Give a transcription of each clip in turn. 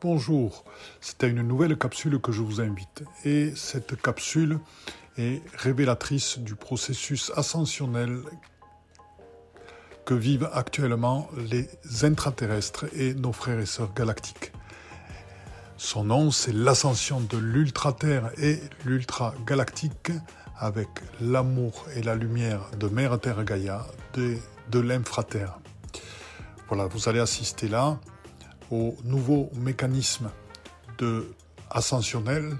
Bonjour, c'est à une nouvelle capsule que je vous invite. Et cette capsule est révélatrice du processus ascensionnel que vivent actuellement les intraterrestres et nos frères et sœurs galactiques. Son nom, c'est l'ascension de l'ultra-terre et l'ultra-galactique avec l'amour et la lumière de Mère Terre Gaïa, de, de l'infraterre. Voilà, vous allez assister là aux nouveaux mécanismes de ascensionnels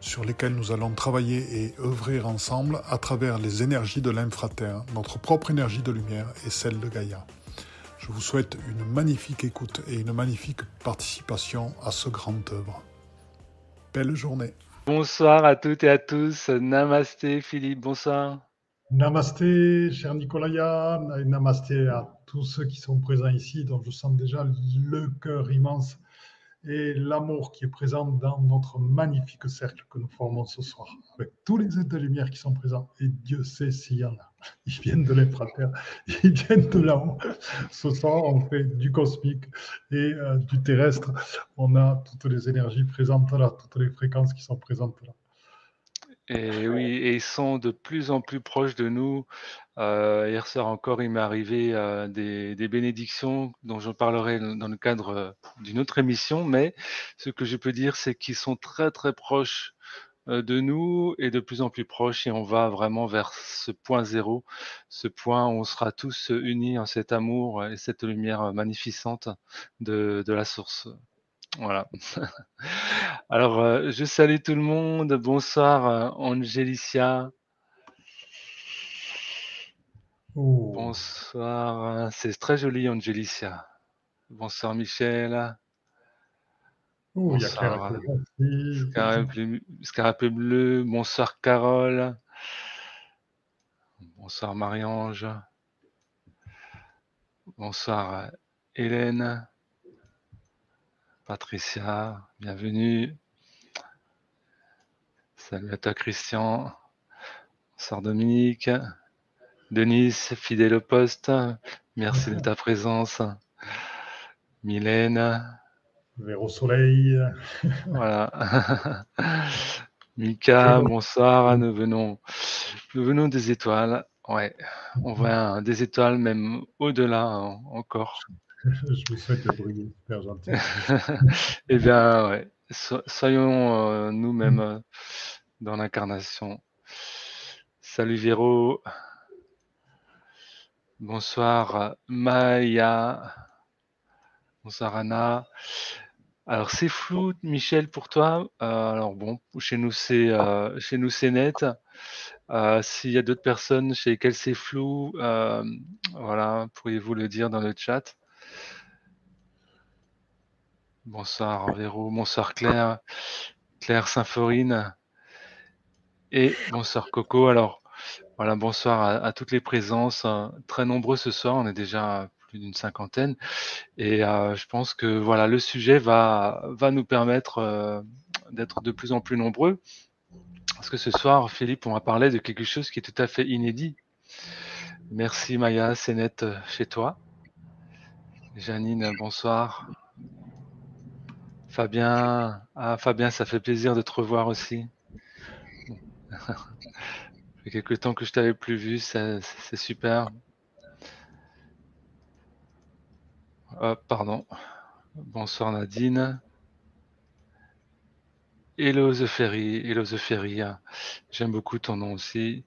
sur lesquels nous allons travailler et œuvrer ensemble à travers les énergies de l'infraterre, notre propre énergie de lumière et celle de Gaïa. Je vous souhaite une magnifique écoute et une magnifique participation à ce grand œuvre. Belle journée. Bonsoir à toutes et à tous. Namasté Philippe, bonsoir. Namasté, cher Nicolaya, namasté à tous ceux qui sont présents ici, dont je sens déjà le cœur immense et l'amour qui est présent dans notre magnifique cercle que nous formons ce soir, avec tous les êtres de lumière qui sont présents. Et Dieu sait s'il y en a. Ils viennent de l'infraterre, ils viennent de là-haut. Ce soir, on fait du cosmique et euh, du terrestre. On a toutes les énergies présentes là, toutes les fréquences qui sont présentes là. Et oui, et ils sont de plus en plus proches de nous. Euh, hier soir encore, il m'est arrivé euh, des, bénédictions dont je parlerai dans le cadre euh, d'une autre émission, mais ce que je peux dire, c'est qu'ils sont très très proches de nous et de plus en plus proches et on va vraiment vers ce point zéro, ce point où on sera tous unis en cet amour et cette lumière magnificente de la source. Voilà. Alors, euh, je salue tout le monde. Bonsoir, euh, Angelicia. Oh. Bonsoir. Euh, c'est très joli, Angelicia. Bonsoir, Michel. Oh, Bonsoir, Scarapé bleu. Bonsoir, Carole. Bonsoir, Marie-Ange. Bonsoir, Hélène. Patricia, bienvenue. Salut à toi Christian. Bonsoir Dominique. Denise, fidèle au poste. Merci de ta présence. Mylène. Vers au soleil. voilà. Mika, bonsoir. Nous venons, nous venons des étoiles. Ouais, on voit des étoiles même au-delà hein, encore. Je vous souhaite de briller, super gentil. eh bien, ouais. soyons euh, nous-mêmes euh, dans l'incarnation. Salut Véro. Bonsoir Maya. Bonsoir Anna. Alors c'est flou, Michel, pour toi. Euh, alors bon, chez nous c'est chez nous c'est net. S'il y a d'autres personnes chez lesquelles c'est flou, voilà, pourriez-vous le dire dans le chat? Bonsoir Véro, bonsoir Claire, Claire Symphorine et bonsoir Coco. Alors voilà, bonsoir à, toutes les présences, hein. très nombreux ce soir, on est déjà plus d'une cinquantaine et euh, je pense que voilà le sujet va nous permettre euh, d'être de plus en plus nombreux parce que ce soir Philippe on va parler de quelque chose qui est tout à fait inédit. Merci Maya, c'est net euh, chez toi. Janine, bonsoir. Fabien, ah Fabien, ça fait plaisir de te revoir aussi. ça fait quelque temps que je t'avais plus vu, c'est super. pardon. Bonsoir Nadine. Hello The Ferry, Hello The Ferry. J'aime beaucoup ton nom aussi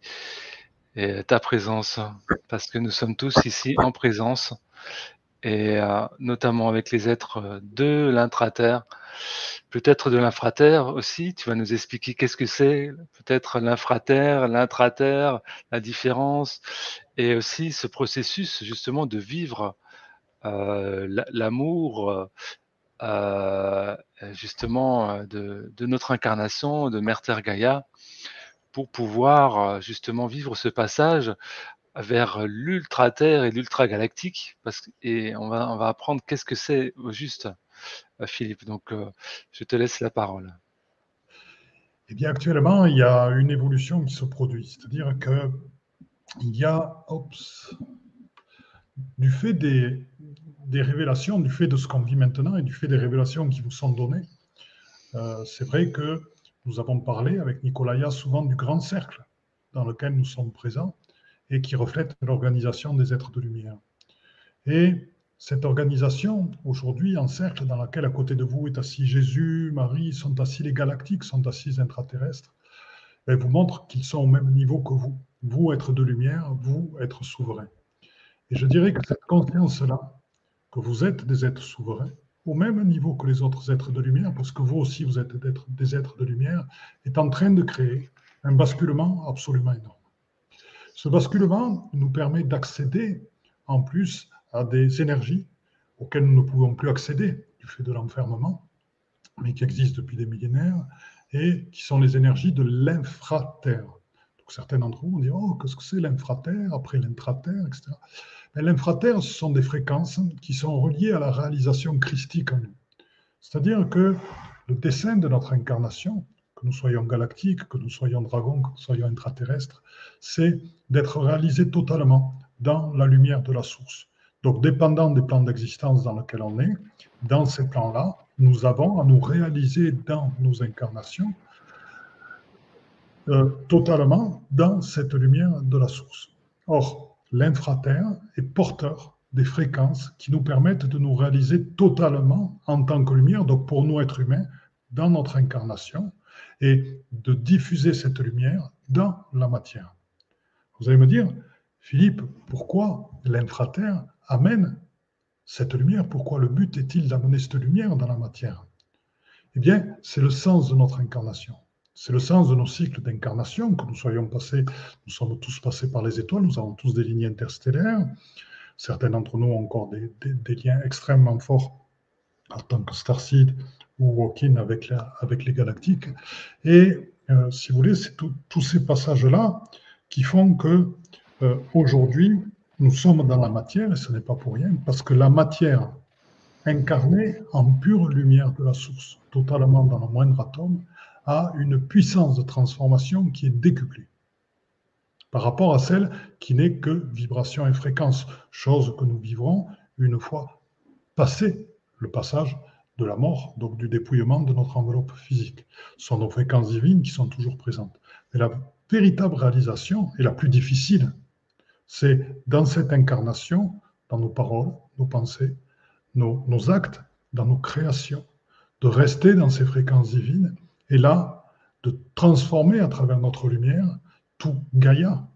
et ta présence parce que nous sommes tous ici en présence et euh, notamment avec les êtres de l'intraterre, peut-être de l'infraterre aussi. Tu vas nous expliquer qu'est-ce que c'est, peut-être l'infraterre, l'intraterre, la différence, et aussi ce processus justement de vivre euh, l'amour. Euh, justement de, notre incarnation de Mère Terre Gaïa pour pouvoir justement vivre ce passage vers l'ultra-terre et l'ultra-galactique, et on va, apprendre qu'est-ce que c'est au juste, Philippe. Donc, euh, je te laisse la parole. Eh bien, actuellement, il y a une évolution qui se produit, c'est-à-dire que il y a, du fait des, des révélations du fait de ce qu'on vit maintenant et du fait des révélations qui vous sont données. Euh, c'est vrai que nous avons parlé avec Nicolaya souvent du grand cercle dans lequel nous sommes présents et qui reflète l'organisation des êtres de lumière. Et cette organisation, aujourd'hui, en cercle, dans laquelle à côté de vous est assis Jésus, Marie, sont assis les galactiques, sont assis les intraterrestres, elle vous montre qu'ils sont au même niveau que vous. Vous, être de lumière, vous, être souverain. Et je dirais que cette conscience-là, que vous êtes des êtres souverains, au même niveau que les autres êtres de lumière, parce que vous aussi, vous êtes des êtres de lumière, est en train de créer un basculement absolument énorme. Ce basculement nous permet d'accéder en plus à des énergies auxquelles nous ne pouvons plus accéder du fait de l'enfermement, mais qui existent depuis des millénaires et qui sont les énergies de l'infraterre. Donc certains d'entre vous vont dire Oh, qu'est-ce que c'est l'infraterre, après l'intraterre, etc. L'infraterre, ce sont des fréquences qui sont reliées à la réalisation christique en nous. C'est-à-dire que le dessin de notre incarnation, que nous soyons galactiques, que nous soyons dragons, que nous soyons intraterrestres, c'est d'être réalisé totalement dans la lumière de la source. Donc, dépendant des plans d'existence dans lesquels on est, dans ces plans-là, nous avons à nous réaliser dans nos incarnations euh, totalement dans cette lumière de la source. Or, l'infraterre est porteur des fréquences qui nous permettent de nous réaliser totalement en tant que lumière, donc pour nous être humains, dans notre incarnation, et de diffuser cette lumière dans la matière. Vous allez me dire, Philippe, pourquoi l'infraterre amène cette lumière Pourquoi le but est-il d'amener cette lumière dans la matière? Eh bien, c'est le sens de notre incarnation. C'est le sens de nos cycles d'incarnation, que nous soyons passés, nous sommes tous passés par les étoiles, nous avons tous des lignes interstellaires. Certains d'entre nous ont encore des, liens extrêmement forts en tant que Starseed ou Walking avec, avec les galactiques. Et euh, si vous voulez, c'est tous ces passages-là qui font que euh, aujourd'hui, nous sommes dans la matière, et ce n'est pas pour rien, parce que la matière incarnée en pure lumière de la source, totalement dans le moindre atome, a une puissance de transformation qui est décuplée par rapport à celle qui n'est que vibration et fréquence, chose que nous vivrons une fois passé le passage de la mort, donc du dépouillement de notre enveloppe physique. Ce sont nos fréquences divines qui sont toujours présentes. Mais la véritable réalisation, et la plus difficile, c'est dans cette incarnation, dans nos paroles, nos pensées, nos, actes, dans nos créations, de rester dans ces fréquences divines et là, de transformer à travers notre lumière tout Gaïa,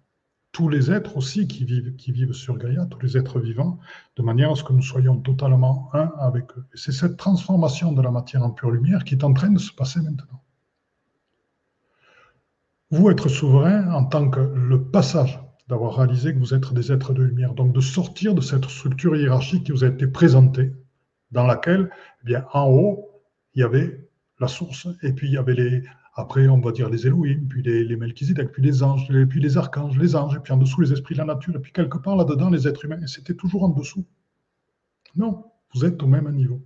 tous les êtres aussi qui vivent, qui vivent sur Gaïa, tous les êtres vivants, de manière à ce que nous soyons totalement un avec eux. Et c'est cette transformation de la matière en pure lumière qui est en train de se passer maintenant. Vous être souverain en tant que le passage d'avoir réalisé que vous êtes des êtres de lumière. Donc de sortir de cette structure hiérarchique qui vous a été présentée, dans laquelle, eh bien, en haut, il y avait la source, et puis il y avait les, après, on va dire les Elohim, puis les, les Melchizedek, puis les anges, puis les archanges, les anges, et puis en dessous les esprits de la nature, et puis quelque part là-dedans les êtres humains, et c'était toujours en dessous. Non, vous êtes au même niveau.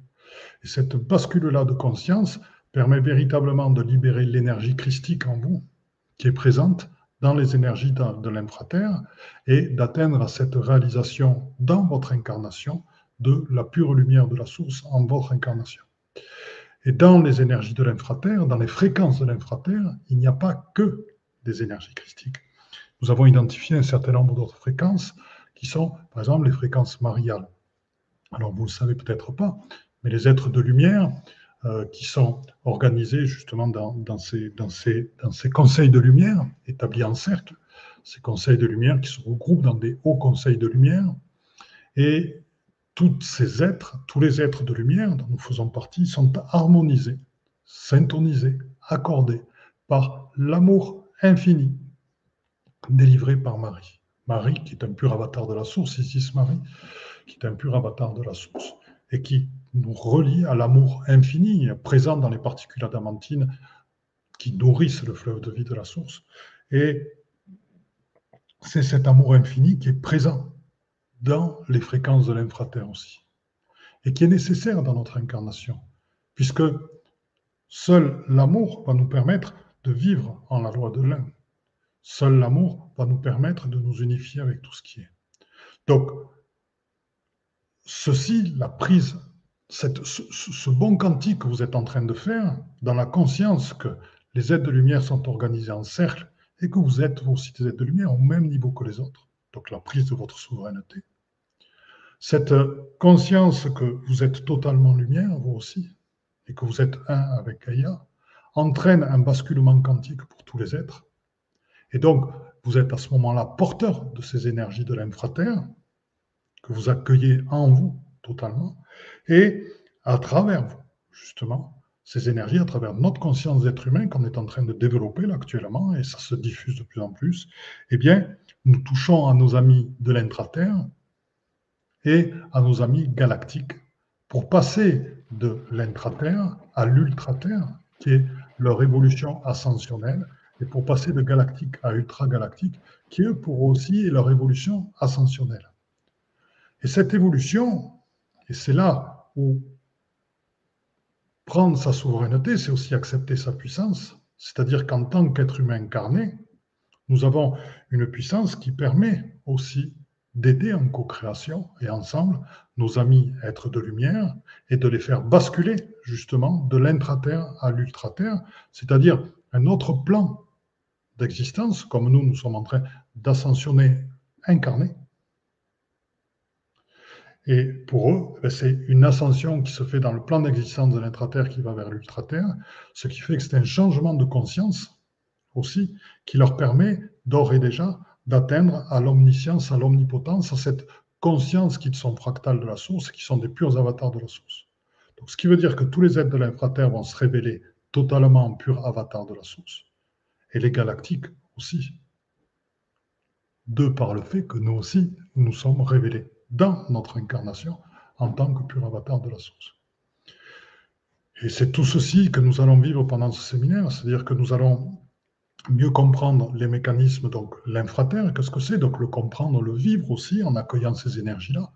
Et cette bascule-là de conscience permet véritablement de libérer l'énergie christique en vous, qui est présente, dans les énergies de, l'infraterre et d'atteindre cette réalisation dans votre incarnation de la pure lumière de la source en votre incarnation. Et dans les énergies de l'infraterre, dans les fréquences de l'infraterre, il n'y a pas que des énergies christiques. Nous avons identifié un certain nombre d'autres fréquences qui sont, par exemple, les fréquences mariales. Alors, vous ne le savez peut-être pas, mais les êtres de lumière euh, qui sont organisés justement dans, ces, conseils de lumière établis en cercle, ces conseils de lumière qui se regroupent dans des hauts conseils de lumière. Et tous ces êtres, tous les êtres de lumière dont nous faisons partie, sont harmonisés, syntonisés, accordés par l'amour infini délivré par Marie. Marie, qui est un pur avatar de la source, Isis Marie, qui est un pur avatar de la source, et qui nous relie à l'amour infini présent dans les particules adamantines qui nourrissent le fleuve de vie de la source. Et c'est cet amour infini qui est présent dans les fréquences de l'infraterre aussi, et qui est nécessaire dans notre incarnation, puisque seul l'amour va nous permettre de vivre en la loi de l'un. Seul l'amour va nous permettre de nous unifier avec tout ce qui est. Donc, ceci, la prise, ce, bon quantique que vous êtes en train de faire, dans la conscience que les êtres de lumière sont organisés en cercle et que vous êtes aussi des êtres de lumière au même niveau que les autres, donc la prise de votre souveraineté. Cette conscience que vous êtes totalement lumière, vous aussi, et que vous êtes un avec Gaïa, entraîne un basculement quantique pour tous les êtres. Et donc, vous êtes à ce moment-là porteur de ces énergies de l'infraterre, que vous accueillez en vous totalement, et à travers justement, ces énergies, à travers notre conscience d'être humain qu'on est en train de développer actuellement, et ça se diffuse de plus en plus, eh bien, nous touchons à nos amis de l'intraterre et à nos amis galactiques pour passer de l'intraterre à l'ultraterre, qui est leur évolution ascensionnelle, et pour passer de galactique à ultra-galactique, qui eux pour aussi leur évolution ascensionnelle. Et cette évolution, et c'est là où prendre sa souveraineté, c'est aussi accepter sa puissance, c'est-à-dire qu'en tant qu'être humain incarné, nous avons une puissance qui permet aussi d'aider en co-création et ensemble nos amis êtres de lumière et de les faire basculer justement de l'intraterre à l'ultraterre, c'est-à-dire un autre plan d'existence, comme nous, nous sommes en train d'ascensionner incarné. Et pour eux, eh c'est une ascension qui se fait dans le plan d'existence de l'intraterre qui va vers l'ultraterre, ce qui fait que c'est un changement de conscience aussi qui leur permet d'ores et déjà d'atteindre à l'omniscience, à l'omnipotence, à cette conscience qui sont fractales de la source, qui sont des purs avatars de la source. Donc, ce qui veut dire que tous les êtres de l'infraterre vont se révéler totalement en purs avatars de la source, et les galactiques aussi, de par le fait que nous aussi, nous sommes révélés dans notre incarnation en tant que pur avatar de la source. Et c'est tout ceci que nous allons vivre pendant ce séminaire, c'est-à-dire que nous allons mieux comprendre les mécanismes, donc l'infraterre, qu'est-ce que c'est, donc le comprendre, le vivre aussi en accueillant ces énergies-là.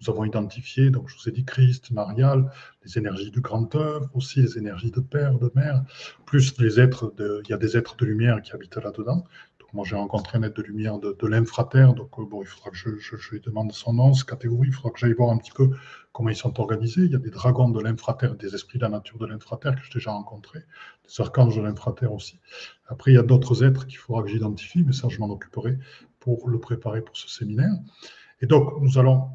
Nous avons identifié, donc je vous ai dit Christ, Marial, les énergies du grand œuvre, aussi les énergies de père, de mère, plus les êtres, de, il y a des êtres de lumière qui habitent là-dedans. Moi, j'ai rencontré un être de lumière de, de l'infraterre, donc euh, bon, il faudra que je, lui demande son nom, sa catégorie, il faudra que j'aille voir un petit peu comment ils sont organisés. Il y a des dragons de l'infraterre, des esprits de la nature de l'infraterre que j'ai déjà rencontrés, des archanges de l'infraterre aussi. Après, il y a d'autres êtres qu'il faudra que j'identifie, mais ça, je m'en occuperai pour le préparer pour ce séminaire. Et donc, nous allons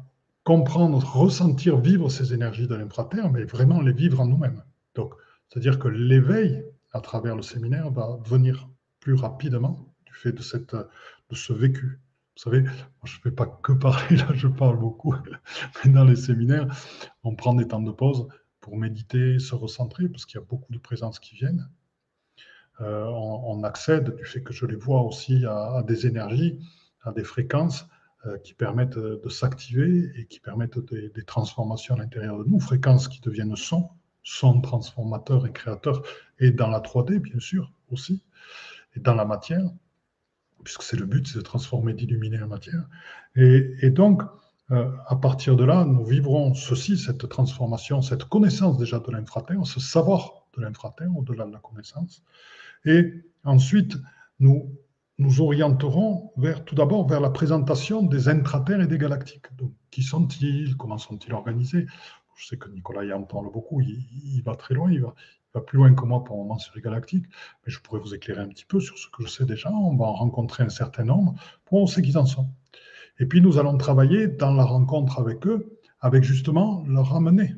comprendre, ressentir, vivre ces énergies de l'infraterre, mais vraiment les vivre en nous-mêmes. Donc, c'est-à-dire que l'éveil à travers le séminaire va venir plus rapidement fait de, cette, de ce vécu. Vous savez, je ne fais pas que parler, là je parle beaucoup, mais dans les séminaires, on prend des temps de pause pour méditer, se recentrer, parce qu'il y a beaucoup de présences qui viennent. Euh, on, accède, du fait que je les vois aussi, à, des énergies, à des fréquences euh, qui permettent de s'activer et qui permettent des, des transformations à l'intérieur de nous, fréquences qui deviennent son, son transformateur et créateur, et dans la 3D, bien sûr, aussi, et dans la matière puisque c'est le but, c'est de transformer, d'illuminer la matière. Et, donc, euh, à partir de là, nous vivrons ceci, cette transformation, cette connaissance déjà de l'infraterre, ce savoir de l'infraterre au-delà de la connaissance. Et ensuite, nous nous orienterons vers, tout d'abord vers la présentation des intraterres et des galactiques. Donc, qui sont-ils? Comment sont-ils organisés? Je sais que Nicolas y en parle beaucoup, il, il, va très loin, il va, plus loin que moi pour le moment sur les galactiques, mais je pourrais vous éclairer un petit peu sur ce que je sais déjà. On va en rencontrer un certain nombre pour on sait qu'ils en sont. Et puis nous allons travailler dans la rencontre avec eux, avec justement leur ramener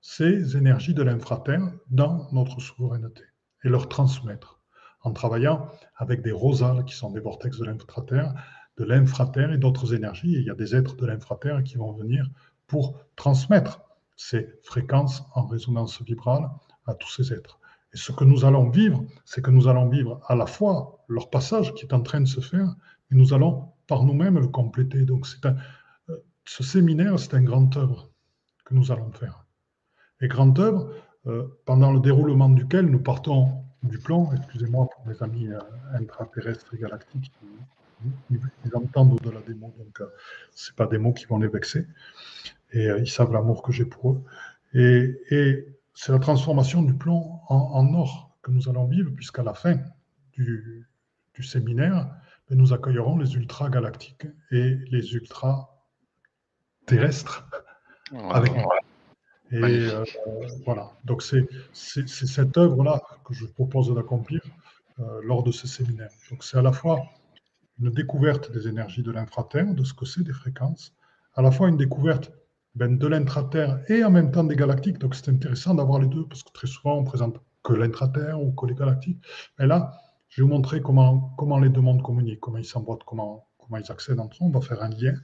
ces énergies de l'infraterre dans notre souveraineté et leur transmettre en travaillant avec des rosales qui sont des vortex de l'infraterre, de l'infraterre et d'autres énergies. Il y a des êtres de l'infraterre qui vont venir pour transmettre ces fréquences en résonance vibrale à tous ces êtres. Et ce que nous allons vivre, c'est que nous allons vivre à la fois leur passage qui est en train de se faire, mais nous allons par nous-mêmes le compléter. Donc c'est euh, ce séminaire, c'est un grand œuvre que nous allons faire. Et grand œuvre, euh, pendant le déroulement duquel nous partons du plan, excusez-moi pour mes amis euh, intraterrestres et galactiques, ils, entendent au-delà des mots, donc ce pas des mots qui vont les vexer, et ils savent l'amour que j'ai pour eux. Et, et c'est la transformation du plomb en, or que nous allons vivre, puisqu'à la fin du, séminaire, ben, nous accueillerons les ultra-galactiques et les ultra terrestre avec nous. Et euh, voilà, donc c'est cette œuvre-là que je propose d'accomplir euh, lors de ces séminaires. Donc c'est à la fois une découverte des énergies de l'infraterre, de ce que c'est des fréquences, à la fois une découverte ben, de l'intraterre et en même temps des galactiques. Donc c'est intéressant d'avoir les deux, parce que très souvent on présente que l'intraterre ou que les galactiques. Mais là, je vais vous montrer comment, comment les deux mondes communiquent, comment ils s'emboîtent, comment, comment ils accèdent entre eux. On va faire un lien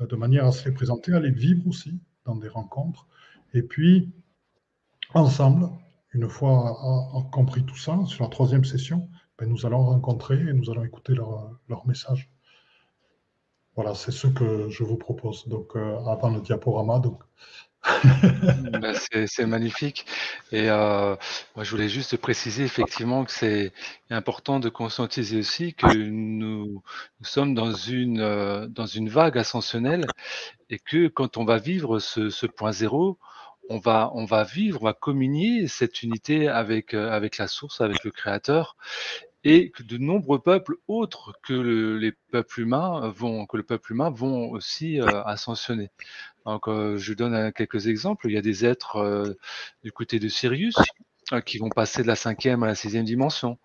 euh, de manière à se les présenter, à les vivre aussi dans des rencontres. Et puis, ensemble, une fois compris tout ça, sur la troisième session, ben, nous allons rencontrer et nous allons écouter leur, leur message. Voilà, c'est ce que je vous propose. Donc, euh, avant le diaporama, donc. Bah, c'est magnifique. Et euh, moi, je voulais juste préciser effectivement que c'est important de conscientiser aussi que nous, sommes dans une, euh, dans une vague ascensionnelle et que quand on va vivre ce, point zéro, on va, on va vivre, on va communier cette unité avec, avec la source, avec le créateur, et que de nombreux peuples autres que les peuples humains vont, que le peuple humain vont aussi euh, ascensionner. Donc, euh, je donne quelques exemples. Il y a des êtres du côté de Sirius qui vont passer de la cinquième à la sixième dimension.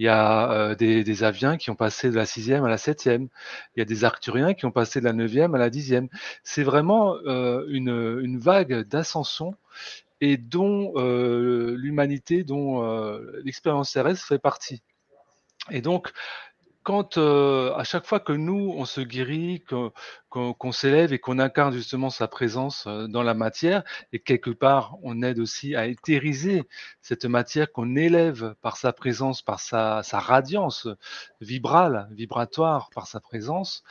Il y a euh, des, des, aviens qui ont passé de la sixième à la septième. Il y a des arcturiens qui ont passé de la neuvième à la dixième. C'est vraiment euh, une, une, vague d'ascension et dont euh, l'humanité, dont l'expérience terrestre fait partie. Et donc, quand euh, à chaque fois que nous on se guérit, qu'on s'élève et qu'on incarne justement sa présence euh, dans la matière, et quelque part on aide aussi à éthériser cette matière qu'on élève par sa présence, par sa, radiance vibrale, vibratoire, par sa présence,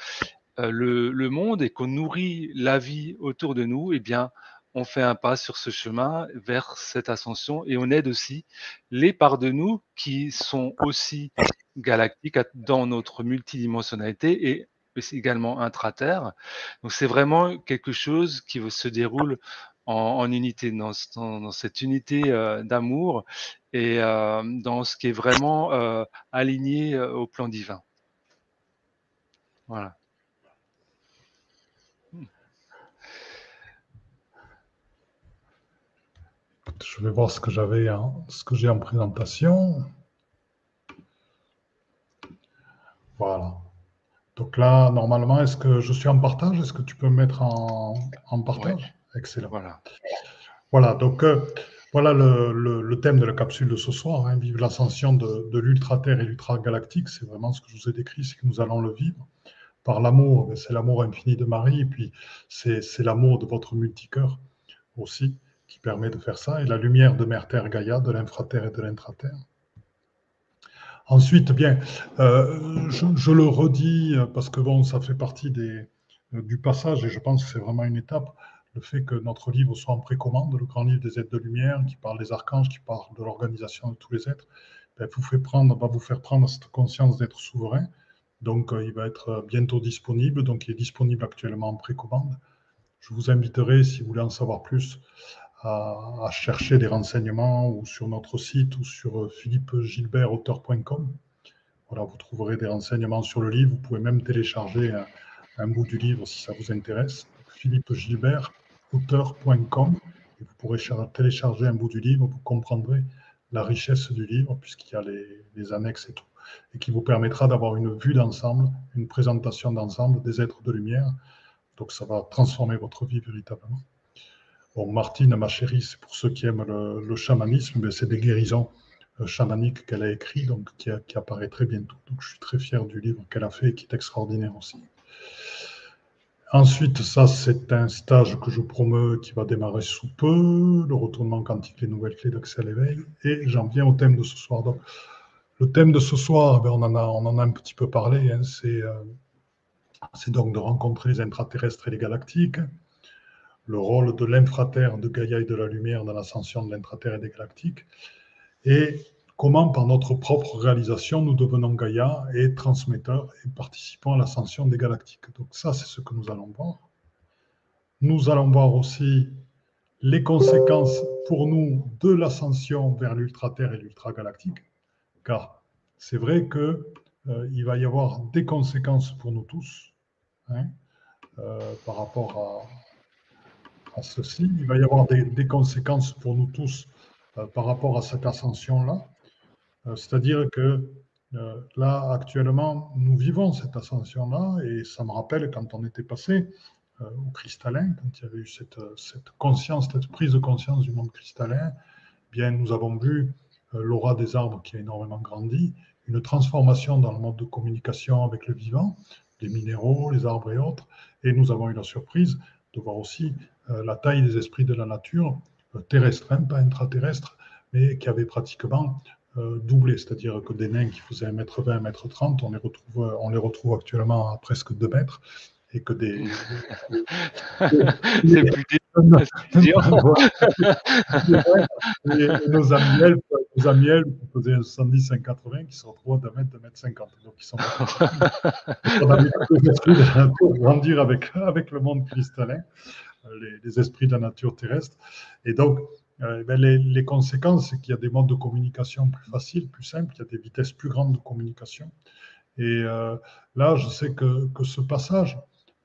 euh, le, le, monde et qu'on nourrit la vie autour de nous, eh bien on fait un pas sur ce chemin vers cette ascension et on aide aussi les parts de nous qui sont aussi galactiques dans notre multidimensionnalité et également intraterre. Donc c'est vraiment quelque chose qui se déroule en, unité, dans, cette unité euh, d'amour et euh, dans ce qui est vraiment euh, aligné au plan divin. Voilà. Je vais voir ce que j'avais, ce que j'ai en présentation. Voilà. Donc là, normalement, est-ce que je suis en partage? Est-ce que tu peux me mettre en, partage? Excellent. Voilà. Voilà, donc euh, voilà le, thème de la capsule de ce soir. Hein. vive l'ascension de, de l'ultra-terre et l'ultra-galactique. C'est vraiment ce que je vous ai décrit, c'est que nous allons le vivre par l'amour. C'est l'amour infini de Marie, et puis c'est l'amour de votre multicœur aussi qui permet de faire ça, et la lumière de Mère Terre Gaïa, de l'infraterre et de l'intraterre. Ensuite, bien, euh, je, le redis parce que bon, ça fait partie des, euh, du passage et je pense que c'est vraiment une étape. Le fait que notre livre soit en précommande, le grand livre des êtres de lumière, qui parle des archanges, qui parle de l'organisation de tous les êtres, ben, vous fait prendre, va vous faire prendre cette conscience d'être souverain. Donc, euh, il va être bientôt disponible. Donc, il est disponible actuellement en précommande. Je vous inviterai, si vous voulez en savoir plus, à, chercher des renseignements ou sur notre site ou sur euh, philippegilbertauteur.com. Voilà, vous trouverez des renseignements sur le livre. Vous pouvez même télécharger un, bout du livre si ça vous intéresse. philippegilbertauteur.com et vous pourrez télécharger un bout du livre. Vous comprendrez la richesse du livre puisqu'il y a les, les annexes et tout et qui vous permettra d'avoir une vue d'ensemble, une présentation d'ensemble des êtres de lumière. Donc ça va transformer votre vie véritablement. Martine, ma chérie, c'est pour ceux qui aiment le, chamanisme, mais c'est des guérisons euh, chamaniques qu'elle a écrit, donc qui, apparaît très bientôt. Donc je suis très fier du livre qu'elle a fait qui est extraordinaire aussi. Ensuite, ça, c'est un stage que je promeux qui va démarrer sous peu, le retournement quantique, les nouvelles clés d'accès à l'éveil. Et j'en viens au thème de ce soir. Donc, le thème de ce soir, ben, on, en a, on en a un petit peu parlé, hein, euh, c'est donc de rencontrer les intraterrestres et les galactiques le rôle de l'infraterre de Gaïa et de la lumière dans l'ascension de l'intraterre et des galactiques, et comment par notre propre réalisation nous devenons Gaïa et transmetteurs et participants à l'ascension des galactiques. Donc ça, c'est ce que nous allons voir. Nous allons voir aussi les conséquences pour nous de l'ascension vers l'ultra-terre et l'ultra-galactique, car c'est vrai qu'il euh, il va y avoir des conséquences pour nous tous. Hein par rapport à, ceci. Il va y avoir des, conséquences pour nous tous par rapport à cette ascension-là. C'est-à-dire que là, actuellement, nous vivons cette ascension-là et ça me rappelle quand on était passé au cristallin, quand il y avait eu cette, conscience, cette prise de conscience du monde cristallin, bien, nous avons vu euh, l'aura des arbres qui a énormément grandi, une transformation dans le mode de communication avec le vivant, les minéraux, les arbres et autres, et nous avons eu la surprise de voir aussi euh, la taille des esprits de la nature, euh, terrestres, hein, pas intraterrestres, mais qui avaient pratiquement doublé, c'est-à-dire que des nains qui faisaient 1m20, 1m30, on les retrouve, on les retrouve actuellement à presque 2 mètres, et que des. C'est plus nos amis elfes, nos amis qui faisaient 70, 180, qui se retrouvent d'un mètre, d'un mètre 50. Donc, ils sont. on a mis les esprits de grandir avec, avec le monde cristallin, les, les, esprits de la nature terrestre. Et donc, euh, ben les, les, conséquences, c'est qu'il y a des modes de communication plus faciles, plus simples, il y a des vitesses plus grandes de communication. Et euh, là, je sais que, que ce passage,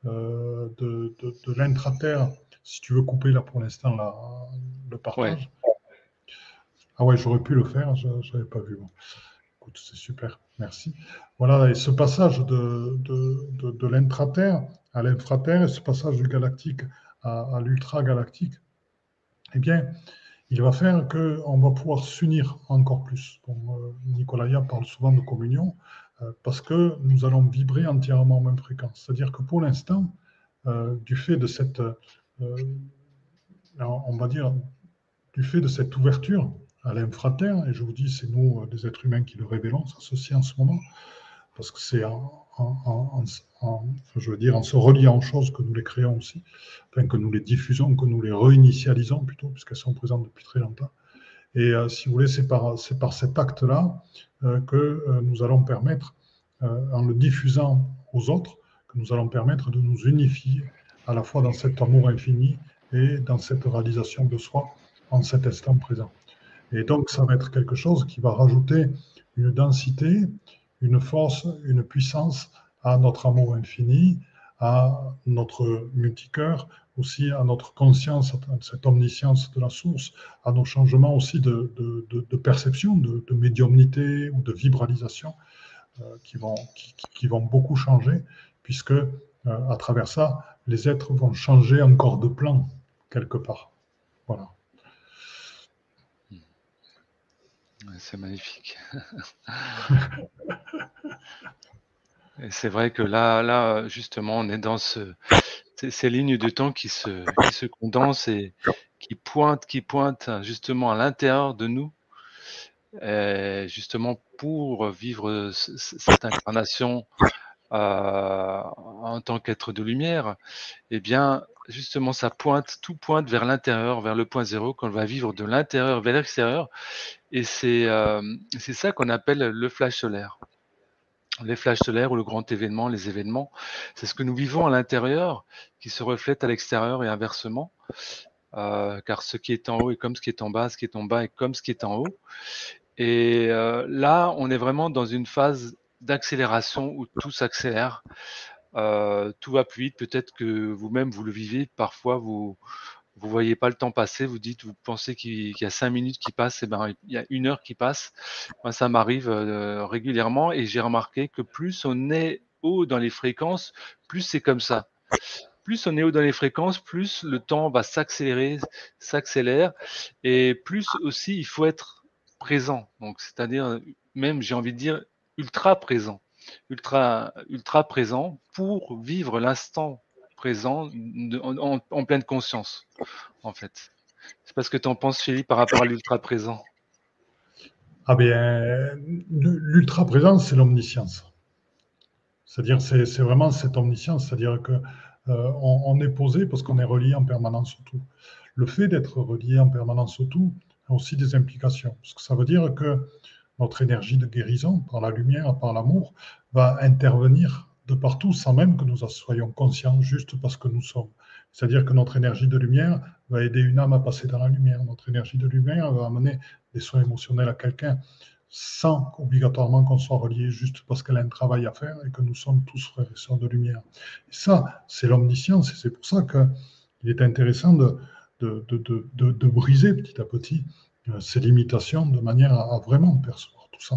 euh, de, de, de l'intraterre, si tu veux couper là pour l'instant le partage. Ah ouais, j'aurais pu le faire, je n'avais pas vu. Écoute, c'est super, merci. Voilà, et ce passage de, de, de l'intraterre à l'infraterre et ce passage du galactique à, l'ultra-galactique, eh bien, il va faire qu'on va pouvoir s'unir encore plus. Bon, euh, parle souvent de communion. Euh, parce que nous allons vibrer entièrement en même fréquence. C'est-à-dire que pour l'instant, euh, du fait de cette, on va dire, du fait de cette ouverture à l'infraterre, et je vous dis, c'est nous, les êtres humains, qui le révélons, ça ceci en ce moment, parce que c'est en, je veux dire, en se reliant aux choses que nous les créons aussi, que nous les diffusons, que nous les réinitialisons plutôt, puisqu'elles sont présentes depuis très longtemps. Et si vous voulez, c'est par, par cet acte-là euh, que euh, nous allons permettre, euh, en le diffusant aux autres, que nous allons permettre de nous unifier à la fois dans cet amour infini et dans cette réalisation de soi en cet instant présent. Et donc, ça va être quelque chose qui va rajouter une densité, une force, une puissance à notre amour infini, à notre multicœur, aussi à notre conscience, à cette omniscience de la source, à nos changements aussi de, perception, de, médiumnité ou de vibralisation euh, qui, vont, beaucoup changer, puisque euh, à travers ça, les êtres vont changer encore de plan quelque part. Voilà. C'est magnifique. Et c'est vrai que là, là, justement, on est dans ce, ces lignes de temps qui se, qui se condensent et qui pointent, qui pointent justement à l'intérieur de nous, justement pour vivre cette incarnation euh, en tant qu'être de lumière, eh bien, justement, ça pointe, tout pointe vers l'intérieur, vers le point zéro, qu'on va vivre de l'intérieur vers l'extérieur. Et c'est euh, c'est ça qu'on appelle le flash solaire les flashs solaires ou le grand événement, les événements, c'est ce que nous vivons à l'intérieur qui se reflète à l'extérieur et inversement. Euh, car ce qui est en haut est comme ce qui est en bas, ce qui est en bas est comme ce qui est en haut. Et euh, là, on est vraiment dans une phase d'accélération où tout s'accélère. Euh, tout va plus vite. Peut-être que vous-même, vous le vivez. Parfois, vous, vous voyez pas le temps passer, vous dites, vous pensez qu'il y a cinq minutes qui passent, et eh ben il y a une heure qui passe. Moi, ça m'arrive euh, régulièrement et j'ai remarqué que plus on est haut dans les fréquences, plus c'est comme ça. Plus on est haut dans les fréquences, plus le temps va s'accélérer, s'accélère, et plus aussi il faut être présent. Donc, c'est-à-dire même, j'ai envie de dire, ultra présent, ultra ultra présent pour vivre l'instant présent en, pleine conscience, en fait. C'est parce que tu en penses, Philippe, par rapport à l'ultra présent? Ah bien, l'ultra présent, c'est l'omniscience. C'est-à-dire, c'est vraiment cette omniscience, c'est-à-dire que euh, on, est posé parce qu'on est relié en permanence au tout. Le fait d'être relié en permanence au tout a aussi des implications, parce que ça veut dire que notre énergie de guérison, par la lumière, par l'amour, va intervenir de partout sans même que nous en soyons conscients, juste parce que nous sommes. C'est-à-dire que notre énergie de lumière va aider une âme à passer dans la lumière. Notre énergie de lumière va amener des soins émotionnels à quelqu'un. sans obligatoirement qu'on soit relié juste parce qu'elle a un travail à faire et que nous sommes tous frères et sœurs de lumière. Et ça, c'est l'omniscience et c'est pour ça qu'il est intéressant de, de, de, de, briser petit à petit euh, ces limitations de manière à, vraiment percevoir tout ça.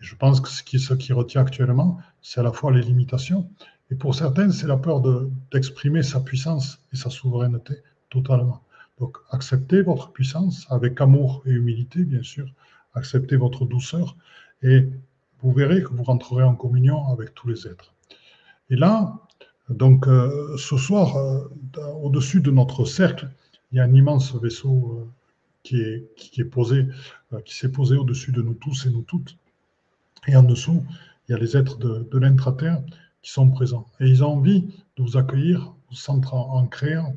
Et je pense que ce qui, retient actuellement, c'est à la fois les limitations et pour certains, c'est la peur d'exprimer sa puissance et sa souveraineté totalement. Donc, acceptez votre puissance avec amour et humilité, bien sûr, acceptez votre douceur et vous verrez que vous rentrerez en communion avec tous les êtres. Et là, donc euh, ce soir, euh, au-dessus de notre cercle, il y a un immense vaisseau qui, est, posé, qui s'est posé au-dessus de nous tous et nous toutes. Et en dessous, il y a les êtres de, de l'intra-terre qui sont présents. Et ils ont envie de vous accueillir au centre en, créant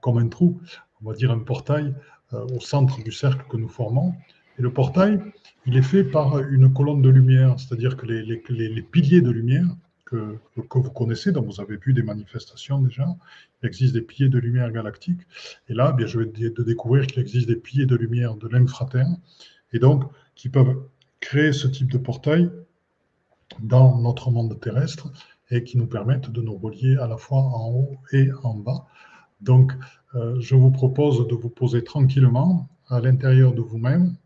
comme un trou, on va dire un portail au centre du cercle que nous formons. Et le portail, il est fait par une colonne de lumière, c'est-à-dire que les, piliers de lumière que, vous connaissez, dont vous avez vu des manifestations déjà, il existe des piliers de lumière galactiques. Et là, bien, je vais de découvrir qu'il existe des piliers de lumière de l'infraterre, et donc qui peuvent créer ce type de portail dans notre monde terrestre et qui nous permettent de nous relier à la fois en haut et en bas. Donc, euh, je vous propose de vous poser tranquillement à l'intérieur de vous-même